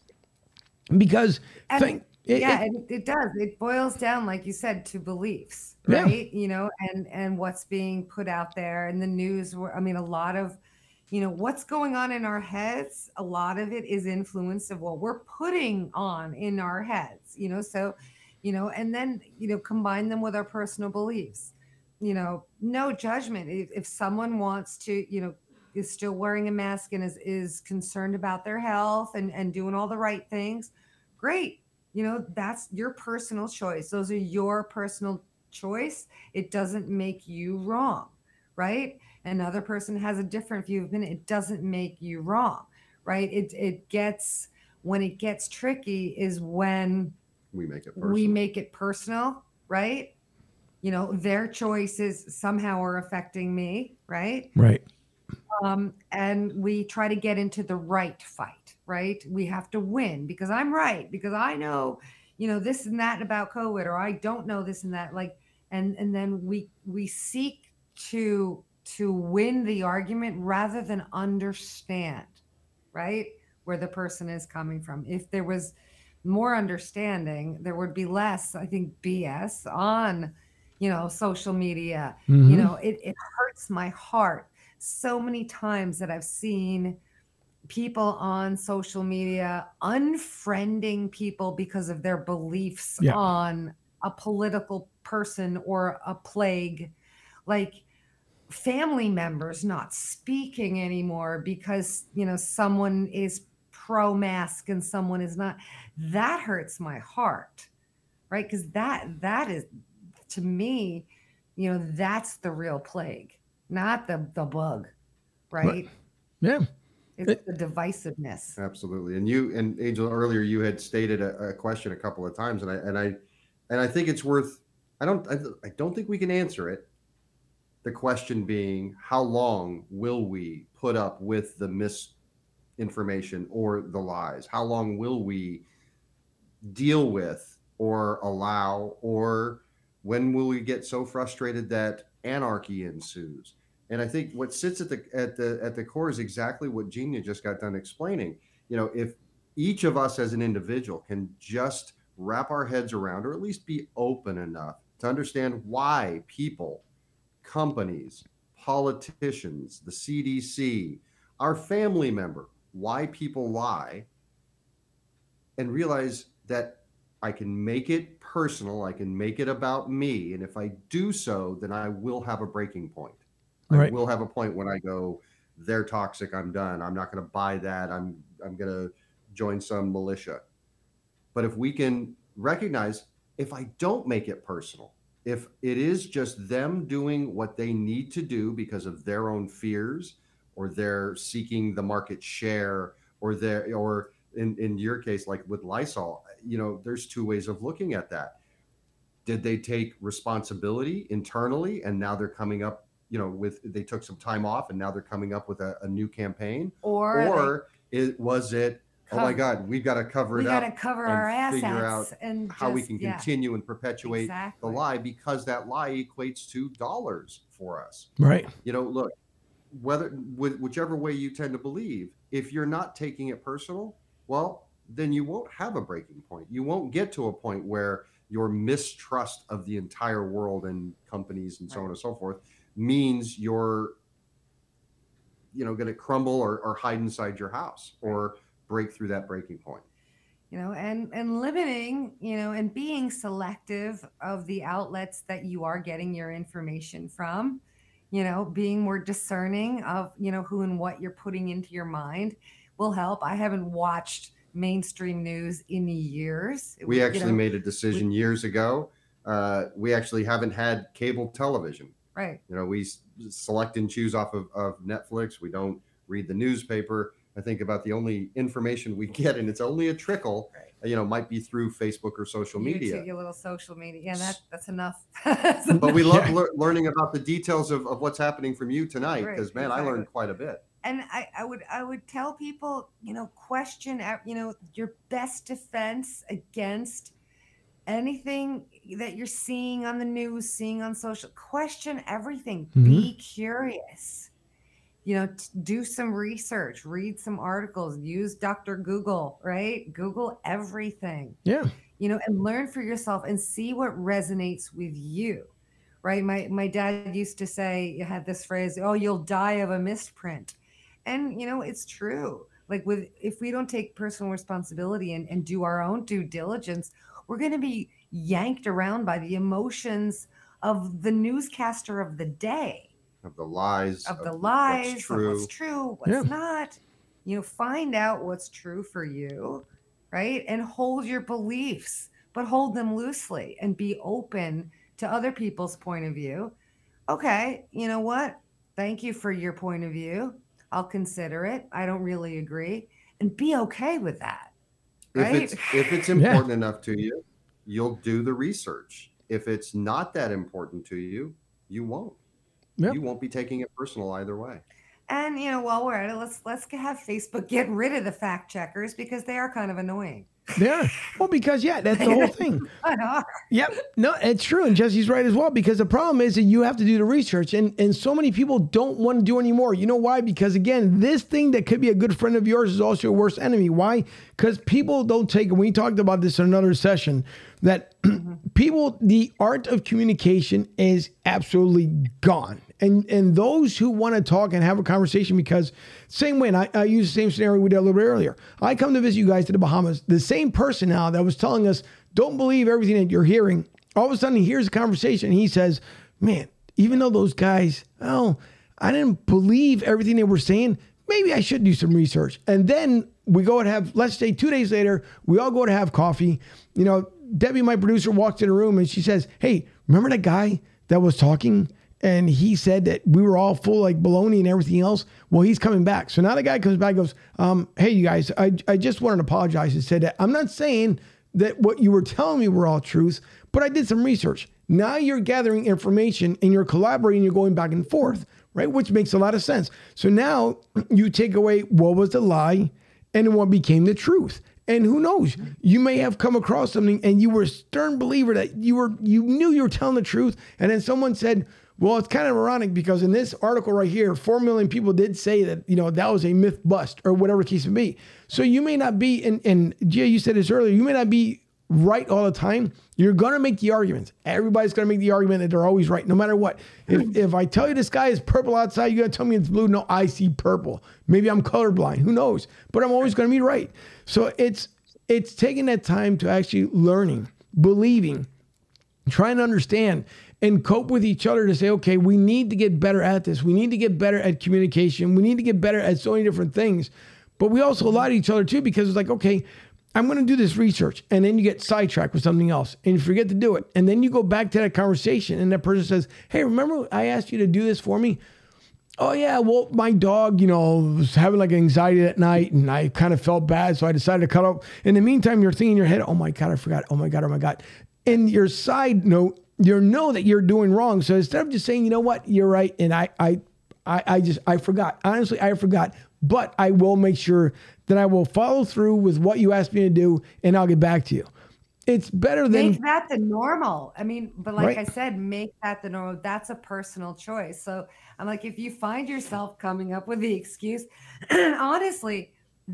Because And- think It- yeah, it- it, does. It boils down, like you said, to beliefs, Yeah. right? You know, and and what's being put out there and the news. where- I mean, a lot of, you know, what's going on in our heads. A lot of it is influence of what we're putting on in our heads. You know, so, you know, and then you know, combine them with our personal beliefs. You know, no judgment. If, if someone wants to, you know, is still wearing a mask and is is concerned about their health and and doing all the right things, great you know that's your personal choice. Those are your personal choice. It doesn't make you wrong right? Another person has a different view of it it doesn't make you wrong right? It it gets when it gets tricky is when We make it personal. we make it personal right? You know their choices somehow are affecting me right? Right. um, and we try to get into the right fight, right? We have to win because I'm right because I know, you know, this and that about COVID, or I don't know this and that. Like, and and then we we seek to to win the argument rather than understand, right, where the person is coming from. If there was more understanding, there would be less, I think, BS on, you know, social media Mhm. you know it, it hurts my heart so many times that i've seen people on social media unfriending people because of their beliefs Yeah. on a political person or a plague. Like family members not speaking anymore because you know someone is pro mask and someone is not. That hurts my heart right? Because that that is to me you know that's the real plague not the the bug right? Yeah. It's the divisiveness Absolutely. And you and Angel earlier you had stated a, a question a couple of times and I and I and I think it's worth I don't I, I don't think we can answer it. The question being how long will we put up with the misinformation or the lies? How long will we deal with or allow or when will we get so frustrated that anarchy ensues? And I think what sits at the at the at the core is exactly what Genia just got done explaining. You know, if each of us as an individual can just wrap our heads around or at least be open enough to understand why people, companies, politicians, the CDC, our family member, why people lie, and realize that I can make it personal, I can make it about me. And if I do so, then I will have a breaking point. Right. I will have a point when I go, they're toxic, I'm done. I'm not going to buy that. I'm I'm going to join some militia. But if we can recognize if I don't make it personal, if it is just them doing what they need to do because of their own fears or they're seeking the market share or their or in, in your case like with Lysol, you know, there's two ways of looking at that. Did they take responsibility internally and now they're coming up, you know, with they took some time off and now they're coming up with a, a new campaign? or, they Or it was it, oh my God, we've got to cover it. we it got up to cover and our figure assets and how we just- can yeah, continue and perpetuate exactly. the lie because that lie equates to dollars for us. Right. You know, look, whether with whichever way you tend to believe, if you're not taking it personal, well, then you won't have a breaking point. You won't get to a point where your mistrust of the entire world and companies and so on and so forth means you're you know going to crumble or, or hide inside your house or break through that breaking point. you know and and limiting you know and being selective of the outlets that you are getting your information from you know being more discerning of you know who and what you're putting into your mind will help i haven't watched mainstream news in years We was, you actually know, made a decision years ago. Uh, we actually haven't had cable television. Right You know, we select and choose off of, of Netflix. We don't read the newspaper. I think about the only information we get, and it's only a trickle, Right. you know, might be through Facebook or social media. your little social media yeah that that's enough But we love lear- learning about the details of, of what's happening from you tonight Right, because, man, I learned quite a bit. and I, I would I would tell people, you know, question, you know, your best defense against anything that you're seeing on the news, seeing on social. Question everything. Mm-hmm. Be curious. you know, t- do some research, read some articles, use Dr. Google, right? Google everything. Yeah. You know, and learn for yourself and see what resonates with you. Right? My my dad used to say you had this phrase, "Oh, you'll die of a misprint." And you know, it's true. Like with if we don't take personal responsibility and, and do our own due diligence, we're going to be yanked around by the emotions of the newscaster of the day. Of the lies of the lies what's of true. what's true. what's Yeah. not. You know find out what's true for you right? And hold your beliefs but hold them loosely and be open to other people's point of view. Okay you know what? Thank you for your point of view. I'll consider it. I don't really agree. And be okay with that if right? it's if it's important enough to you you'll do the research if it's not that important to you you won't Yep. you won't be taking it personal either way and you know while we're at it let's let's have facebook get rid of the fact checkers because they are kind of annoying Yeah. Well, because yeah, that's the whole thing. They are. Yep. No, it's true. And Jesse's right as well, because the problem is that you have to do the research and, and so many people don't want to do anymore. You know why? Because again, this thing that could be a good friend of yours is also your worst enemy. Why? Because people don't take, and we talked about this in another session, that mm-hmm. people, the art of communication is absolutely gone. And and those who want to talk and have a conversation, because same way, and I, I use the same scenario we did a little bit earlier. I come to visit you guys to the Bahamas. The same person now that was telling us, don't believe everything that you're hearing. All of a sudden, he hears a conversation. And he says, man, even though those guys, oh, I didn't believe everything they were saying, maybe I should do some research. And then we go and have, let's say two days later, we all go to have coffee. You know, Debbie, my producer, walked in the room and she says, hey, remember that guy that was talking? And he said that we were all full like baloney and everything else. Well, he's coming back. So now the guy comes back and goes, um, Hey, you guys, I, I just wanted to apologize and said that I'm not saying that what you were telling me were all truths, but I did some research. Now you're gathering information and you're collaborating, you're going back and forth, right? Which makes a lot of sense. So now you take away what was the lie and what became the truth. And who knows? You may have come across something and you were a stern believer that you were you knew you were telling the truth. And then someone said, well, it's kind of ironic because in this article right here, four million people did say that, you know, that was a myth bust or whatever the case may be. So you may not be, and, and you said this earlier, you may not be right all the time. You're gonna make the arguments. Everybody's gonna make the argument that they're always right, no matter what. If if I tell you the sky is purple outside, you're gonna tell me it's blue. No, I see purple. Maybe I'm colorblind. Who knows? But I'm always gonna be right. So it's it's taking that time to actually learning, believing, trying to understand and cope with each other to say, okay, we need to get better at this. We need to get better at communication. We need to get better at so many different things. But we also lie to each other too because it's like, okay, I'm going to do this research. And then you get sidetracked with something else and you forget to do it. And then you go back to that conversation and that person says, hey, remember I asked you to do this for me? Oh yeah, well, my dog, you know, was having like anxiety that night, and I kind of felt bad, so I decided to cut off. In the meantime, you're thinking in your head, "Oh my god, I forgot. Oh my god, oh my god." In your side note, you know that you're doing wrong. So instead of just saying, "You know what, you're right," and I, I, I, I just I forgot. Honestly, I forgot. But I will make sure that I will follow through with what you asked me to do, and I'll get back to you. It's better than make that the normal. I mean, but like Right. I said, make that the normal. That's a personal choice. So I'm like, if you find yourself coming up with the excuse, honestly,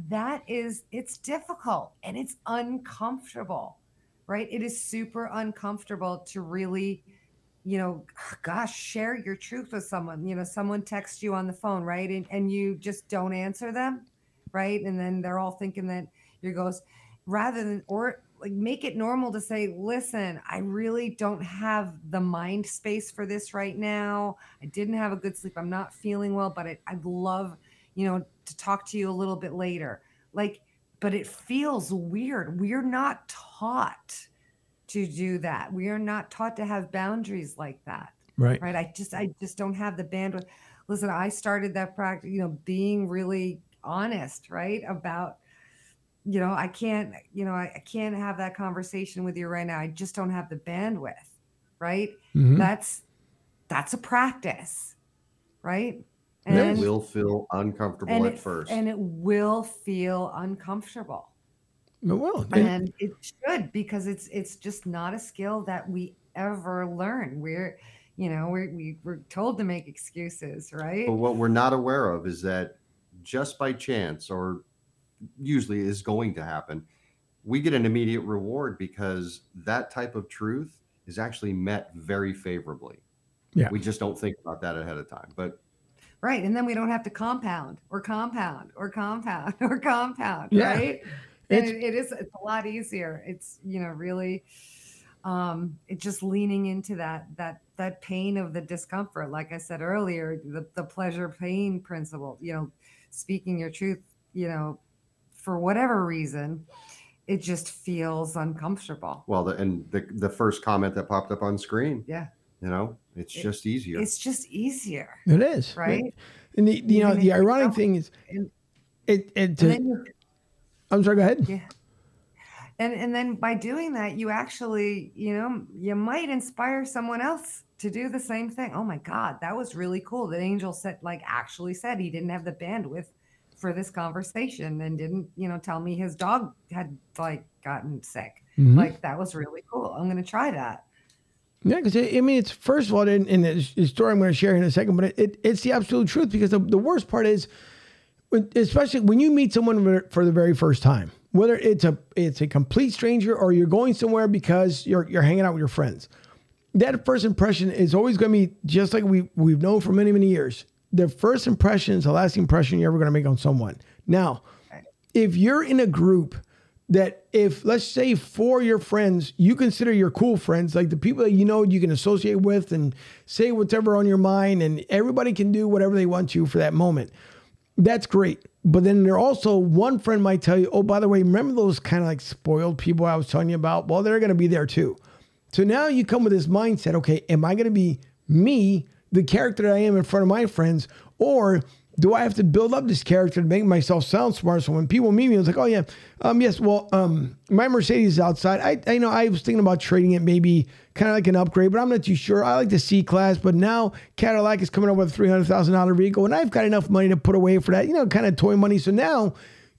that is it's difficult and it's uncomfortable, right? It is super uncomfortable to really, you know, gosh, share your truth with someone. You know, someone texts you on the phone, right? And and you just don't answer them, right? And then they're all thinking that you're goes rather than or like make it normal to say listen i really don't have the mind space for this right now i didn't have a good sleep i'm not feeling well but I, i'd love you know to talk to you a little bit later like but it feels weird we're not taught to do that. We are not taught to have boundaries like that right. right? I just i just don't have the bandwidth. Listen i started that practice you know being really honest right about you know i can't you know I, I can't have that conversation with you right now. I just don't have the bandwidth right? Mhm. that's that's a practice right? And it will feel uncomfortable at it, first. and it will feel uncomfortable Well, and- and it should because it's it's just not a skill that we ever learn we're you know, we, we we're told to make excuses, right? But what we're not aware of is that just by chance, or usually is going to happen, we get an immediate reward because that type of truth is actually met very favorably. Yeah. We just don't think about that ahead of time. But Right. And then we don't have to compound or compound or compound or compound. Yeah. Right. And It's- it, it is, it's a lot easier. It's, you know, really, um, it just leaning into that, that, that pain of the discomfort. Like I said earlier, the, the pleasure pain principle, you know, speaking your truth, you know, for whatever reason, it just feels uncomfortable. well, the, and the the first comment that popped up on screen, Yeah. you know, it's It- just easier. It's just easier. It is Right. And the, you know the ironic thing is, and- it it. And To, then you I'm sorry. Go ahead. Yeah. And and then by doing that, you actually, you know, you might inspire someone else to do the same thing. Oh my God, that was really cool. That Angel said, like, actually said he didn't have the bandwidth for this conversation and didn't, you know, tell me his dog had like gotten sick. Mhm. Like that was really cool. I'm gonna try that. Yeah, because I mean, it's first of all, in, in the story I'm going to share in a second, but it, it, it's the absolute truth. Because the, the worst part is, especially when you meet someone for the very first time, whether it's a it's a complete stranger or you're going somewhere because you're you're hanging out with your friends, that first impression is always going to be just like we we've known for many many years. The first impression is the last impression you're ever going to make on someone. Now, if you're in a group that if let's say for your friends you consider your cool friends like the people that you know you can associate with and say whatever on your mind and everybody can do whatever they want to for that moment that's great. But then there also one friend might tell you oh by the way remember those kind of like spoiled people i was telling you about? Well they're going to be there too. So now you come with this mindset okay am i going to be me the character that i am in front of my friends or do I have to build up this character to make myself sound smart? So when people meet me, it's like, oh yeah, um, yes, well, um, my Mercedes is outside. I, I know I was thinking about trading it, maybe kind of like an upgrade, but I'm not too sure. I like the C class, but now Cadillac is coming up with a three hundred thousand dollar vehicle, and I've got enough money to put away for that, you know, kind of toy money. So now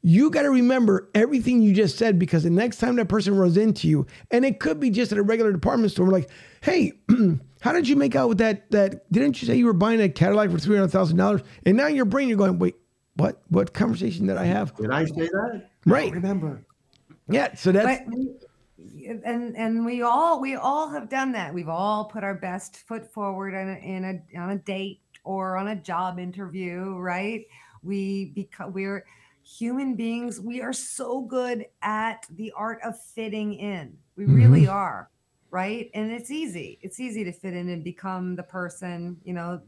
you got to remember everything you just said because the next time that person runs into you, and it could be just at a regular department store, like, hey, how did you make out with that? That didn't you say you were buying a Cadillac for three hundred thousand dollars? And now in your brain, you're going, wait, what? What conversation did I have? Did I say that? Right. Remember. Yeah. So that's but and and we all we all have done that we've all put our best foot forward in a, in a on a date or on a job interview right we because we're human beings we are so good at the art of fitting in we mm-hmm. really are right and it's easy it's easy to fit in and become the person you know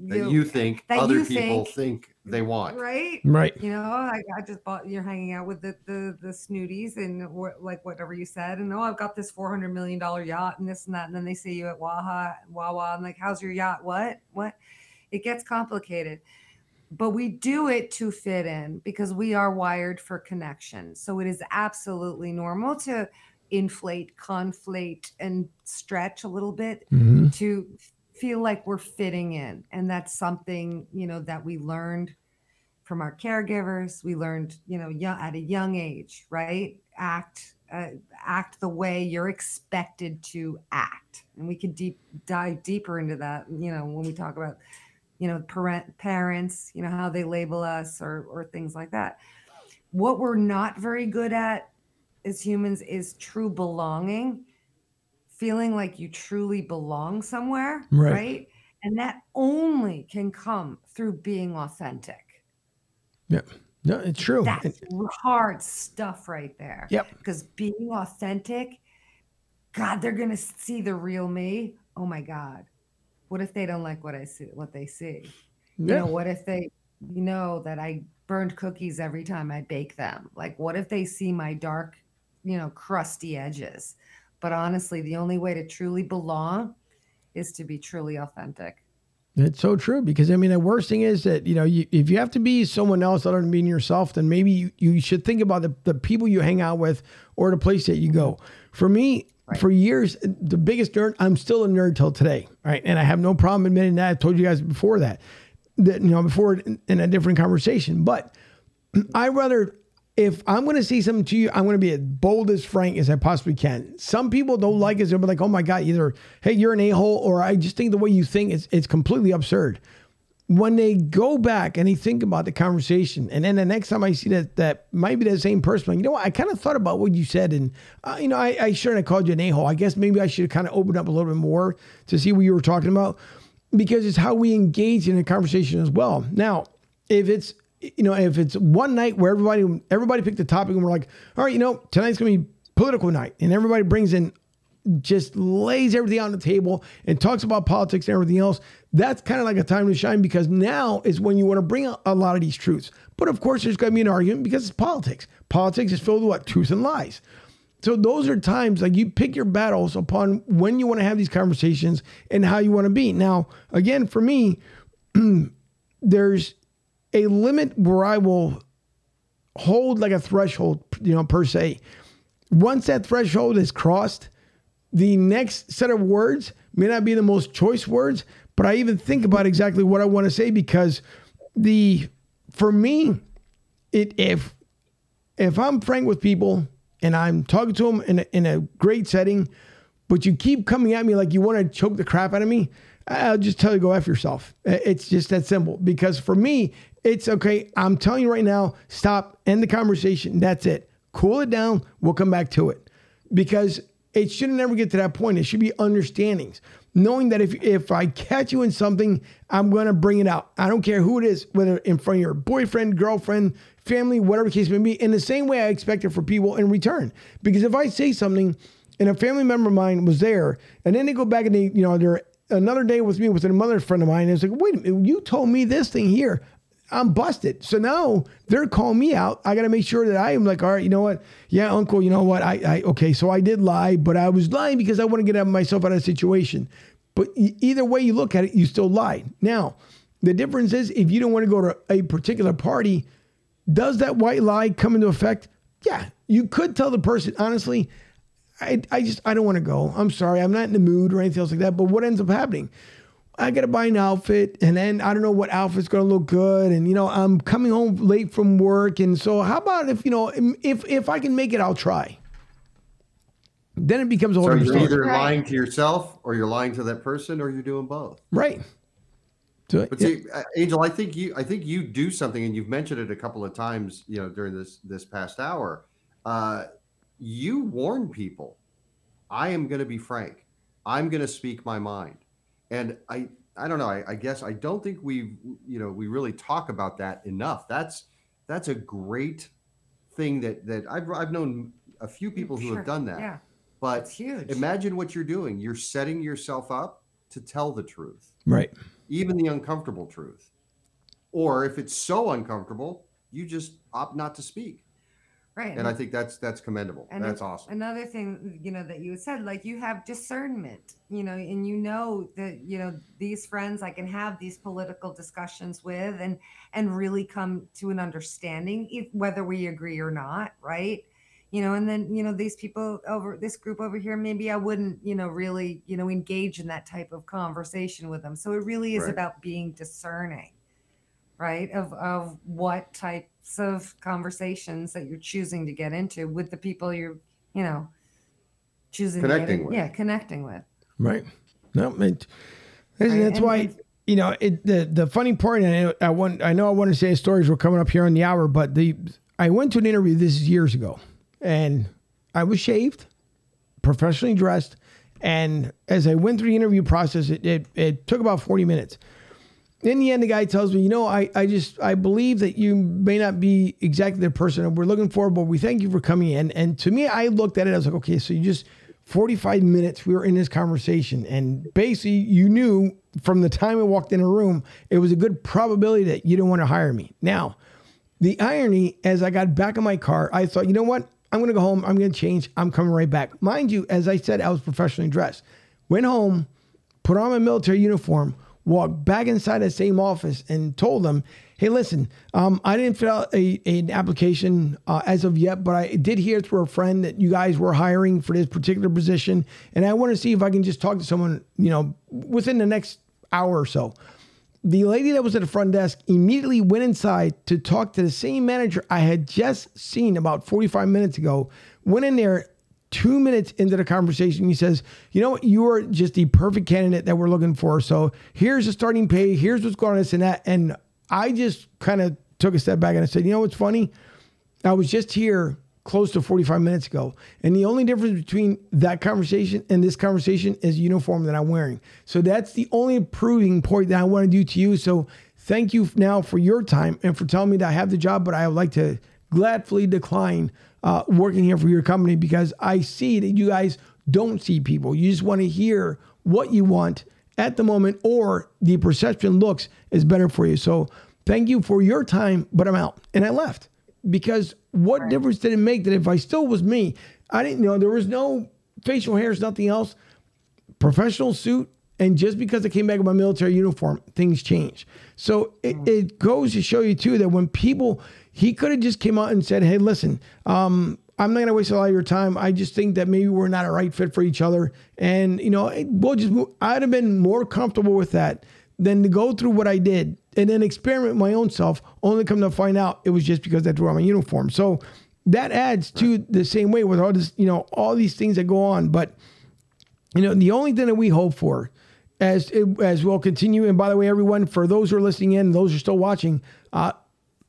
That you think that other you people think- think they want. right right. you know, I, I just bought you're hanging out with the the, the snooties and what, like whatever you said, and oh, I've got this four hundred million dollar yacht and this and that, and then they see you at Waha Wawa and like, how's your yacht? What what? It gets complicated, but we do it to fit in because we are wired for connection. So it is absolutely normal to inflate, conflate, and stretch a little bit Mhm. to feel like we're fitting in and that's something you know that we learned from our caregivers we learned you know young, at a young age right act uh, act the way you're expected to act and we could deep dive deeper into that you know when we talk about you know parent parents you know how they label us or or things like that what we're not very good at as humans is true belonging feeling like you truly belong somewhere Right. right, and that only can come through being authentic Yeah. No, it's true. that's hard stuff right there Yep. because being authentic god they're gonna see the real me oh my god what if they don't like what i see what they see? You know what if they you know that i burned cookies every time i bake them? Like what if they see my dark you know crusty edges? But honestly the only way to truly belong is to be truly authentic. It's so true because I mean the worst thing is that you know you, if you have to be someone else other than being yourself, then maybe you, you should think about the, the people you hang out with or the place that you go. For me, Right. for years, the biggest nerd. I'm still a nerd till today, right? And I have no problem admitting that. I've told you guys before that, that you know before in, in a different conversation. But I rather if I'm going to say something to you, I'm going to be as bold as frank as I possibly can. Some people don't like it. They'll be like, oh my God, either, hey, you're an a hole, or I just think the way you think is it's completely absurd. When they go back and they think about the conversation, and then the next time I see that that might be the same person, you know what, I kind of thought about what you said, and uh, you know, I, I shouldn't have called you an a hole. I guess maybe I should have kind of opened up a little bit more to see what you were talking about, because it's how we engage in a conversation as well. Now, if it's you know, if it's one night where everybody everybody picked a topic and we're like, all right, you know, tonight's gonna be political night, and everybody brings in just lays everything on the table and talks about politics and everything else, that's kind of like a time to shine because now is when you want to bring a, lot of these truths. But of course, there's going to be an argument because it's politics. Politics is filled with what? Truth and lies. So those are times like you pick your battles upon when you want to have these conversations and how you want to be. Now, again, for me, there's a limit where I will hold like a threshold, you know, per se. Once that threshold is crossed, the next set of words may not be the most choice words, but I even think about exactly what I want to say because the for me, it if if I'm frank with people and I'm talking to them in a, in a great setting, but you keep coming at me like you want to choke the crap out of me, I'll just tell you go f yourself. It's just that simple. Because for me, it's okay. I'm telling you right now, stop, end the conversation. That's it. Cool it down. We'll come back to it. Because it shouldn't never get to that point. It should be understandings. Knowing that if if I catch you in something, I'm gonna bring it out. I don't care who it is, whether in front of your boyfriend, girlfriend, family, whatever case may be, in the same way I expect it for people in return. Because if I say something and a family member of mine was there, and then they go back and they, you know, they're another day with me with another friend of mine, and it's like, wait a minute, you told me this thing here. I'm busted. So now they're calling me out. I got to make sure that I am like, all right, you know what? Yeah, uncle, you know what? I, I, okay, so I did lie, but I was lying because I want to get myself out of a situation. But either way you look at it, you still lied. Now, the difference is if you don't want to go to a particular party, does that white lie come into effect? Yeah, you could tell the person, honestly, I, I just, I don't want to go. I'm sorry. I'm not in the mood or anything else like that. But what ends up happening? I got to buy an outfit and then I don't know what outfit's going to look good. And, you know, I'm coming home late from work. And so how about if, you know, if, if I can make it, I'll try. Then it becomes a whole So you're story. either Right. lying to yourself or you're lying to that person or you're doing both. Right. So, But yeah, see, uh, Angel, I think you, I think you do something, and you've mentioned it a couple of times, you know, during this this past hour. Uh, you warn people, I am going to be frank. I'm going to speak my mind, and I, I don't know. I, I guess I don't think we, you know, we really talk about that enough. That's that's a great thing that that I've I've known a few people who Sure. have done that. Yeah, But huge. imagine what you're doing. You're setting yourself up to tell the truth right. even the uncomfortable truth. Or if it's so uncomfortable, you just opt not to speak. Right. And I think that's that's commendable. And that's awesome. Another thing, you know, that you said, like you have discernment, you know, and you know that, you know, these friends I can have these political discussions with and and really come to an understanding, if, whether we agree or not, right? You know, and then, you know, these people over this group over here, maybe I wouldn't, you know, really, you know, engage in that type of conversation with them. So it really is Right. about being discerning right of of what types of conversations that you're choosing to get into with the people you're you know choosing to get Connecting in- with. yeah connecting with Right. No, it, that's, Right, that's why and- you know it. The the funny part, and I, I want I know I want to say stories were coming up here on the hour, but the I went to an interview this is years ago, and I was shaved, professionally dressed, and as I went through the interview process, it it, it took about forty minutes. In the end, the guy tells me, you know, I, I just I believe that you may not be exactly the person that we're looking for, but we thank you for coming in. And to me, I looked at it, I was like, okay, so you just 45 minutes we were in this conversation, and basically you knew from the time I walked in a room, it was a good probability that you didn't want to hire me. Now, the irony, as I got back in my car, I thought, you know what? I'm going to go home. I'm going to change. I'm coming right back. Mind you, as I said, I was professionally dressed. Went home, put on my military uniform, walked back inside the same office, and told them, "Hey, listen, um, I didn't fill out a, an application uh, as of yet, but I did hear through a friend that you guys were hiring for this particular position, and I want to see if I can just talk to someone, you know, within the next hour or so." the lady that was at the front desk immediately went inside to talk to the same manager I had just seen about 45 minutes ago. Went in there two minutes into the conversation. He says, You know what? You are just the perfect candidate that we're looking for. So here's the starting pay. Here's what's going on, this and that. And I just kind of took a step back and I said, You know what's funny? I was just here close to 45 minutes ago. And the only difference between that conversation and this conversation is the uniform that I'm wearing. So that's the only proving point that I want to do to you. So thank you now for your time and for telling me that I have the job, but I would like to gladly decline uh, working here for your company because I see that you guys don't see people. You just want to hear what you want at the moment or the perception looks is better for you. So thank you for your time, but I'm out. And I left because what right. difference did it make that if I still was me, I didn't know there was no facial hairs, nothing else, professional suit, and just because I came back in my military uniform, things change. So it, mm. it goes to show you too that when people, he could have just came out and said, "Hey, listen, um, I'm not going to waste a lot of your time. I just think that maybe we're not a right fit for each other, and you know, we'll just. Move. I'd have been more comfortable with that than to go through what I did and then experiment my own self, only come to find out it was just because I threw on my uniform. So that adds to the same way with all this, you know, all these things that go on. But you know, the only thing that we hope for as as we'll continue, and by the way, everyone, for those who are listening in, those who are still watching, uh,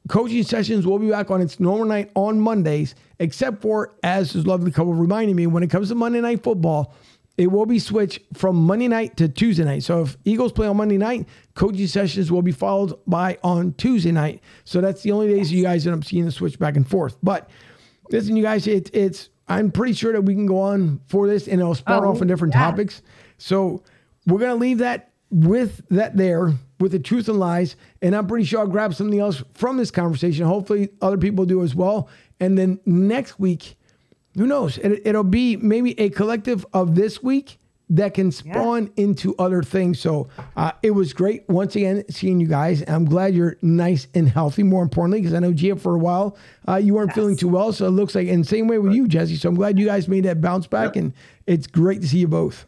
coaching sessions will be back on its normal night on Mondays, except for as this lovely couple reminding me, when it comes to Monday night football, it will be switched from Monday night to Tuesday night. So if Eagles play on Monday night, coaching sessions will be followed by on Tuesday night. So that's the only days you guys end up seeing the switch back and forth. But listen, you guys, it, it's I'm pretty sure that we can go on for this and it'll spark oh, off on different yeah. topics. So we're gonna leave that with that there with the truth and lies. And I'm pretty sure I'll grab something else from this conversation. Hopefully other people do as well. And then next week who knows? It, will be maybe a collective of this week that can spawn yeah. into other things. So uh, it was great once again seeing you guys. I'm glad you're nice and healthy. More importantly, because I know Gia for a while uh, you weren't yes. feeling too well, so it looks like. And same way with you, Jesse. So I'm glad you guys made that bounce back, yep. and it's great to see you both.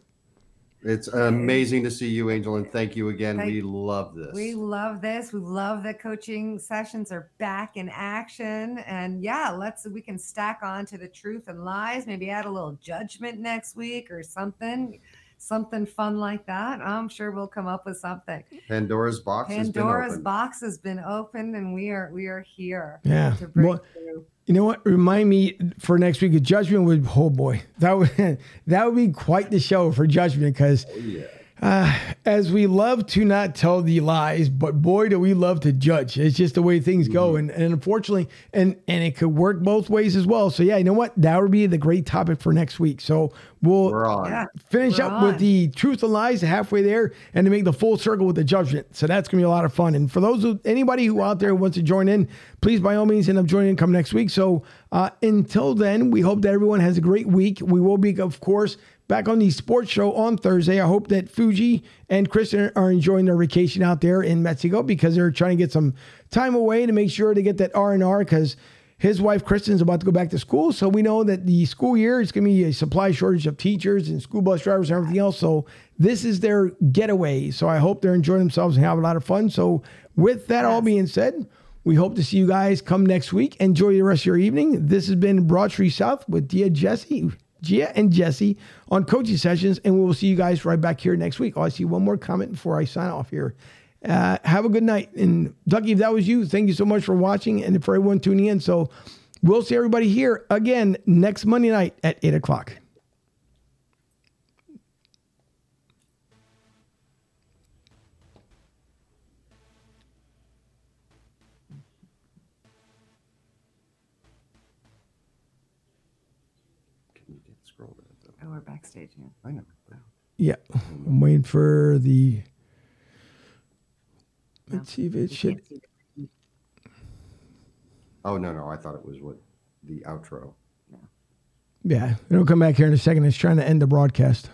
It's amazing to see you, Angel, and thank you again. Thank, we love this. We love this. We love that coaching sessions are back in action. And yeah, let's we can stack on to the truth and lies, maybe add a little judgment next week or something. Something fun like that. I'm sure we'll come up with something. Pandora's box. Pandora's box has been opened, and we are we are here. Yeah. To break well, through. You know what? Remind me for next week. Judgment would. Oh boy, that would that would be quite the show for Judgment because. Oh, yeah uh, as we love to not tell the lies, but boy, do we love to judge. It's just the way things go, mm-hmm. and, and unfortunately, and and it could work both ways as well. So yeah, you know what? That would be the great topic for next week. So we'll yeah, finish up on. with the truth and lies halfway there, and to make the full circle with the judgment. So that's gonna be a lot of fun. And for those who, anybody who out there wants to join in, please by all means end up joining in come next week. So uh, until then, we hope that everyone has a great week. We will be, of course back on the sports show on Thursday. I hope that Fuji and Kristen are enjoying their vacation out there in Mexico because they're trying to get some time away to make sure to get that R and R because his wife Kristen's about to go back to school. So we know that the school year is going to be a supply shortage of teachers and school bus drivers and everything else. So this is their getaway. So I hope they're enjoying themselves and have a lot of fun. So with that all being said, we hope to see you guys come next week. Enjoy the rest of your evening. This has been Broad Street South with Gia Jesse. Gia and Jesse on coaching sessions, and we will see you guys right back here next week. Oh, I see one more comment before I sign off here. Uh, have a good night. And Ducky, if that was you, thank you so much for watching and for everyone tuning in. So we'll see everybody here again next Monday night at 8 o'clock. we're backstage. Yeah. I know. Yeah, I'm waiting for the. Let's see if it should. Oh no no! I thought it was what the outro. Yeah, it'll come back here in a second. It's trying to end the broadcast.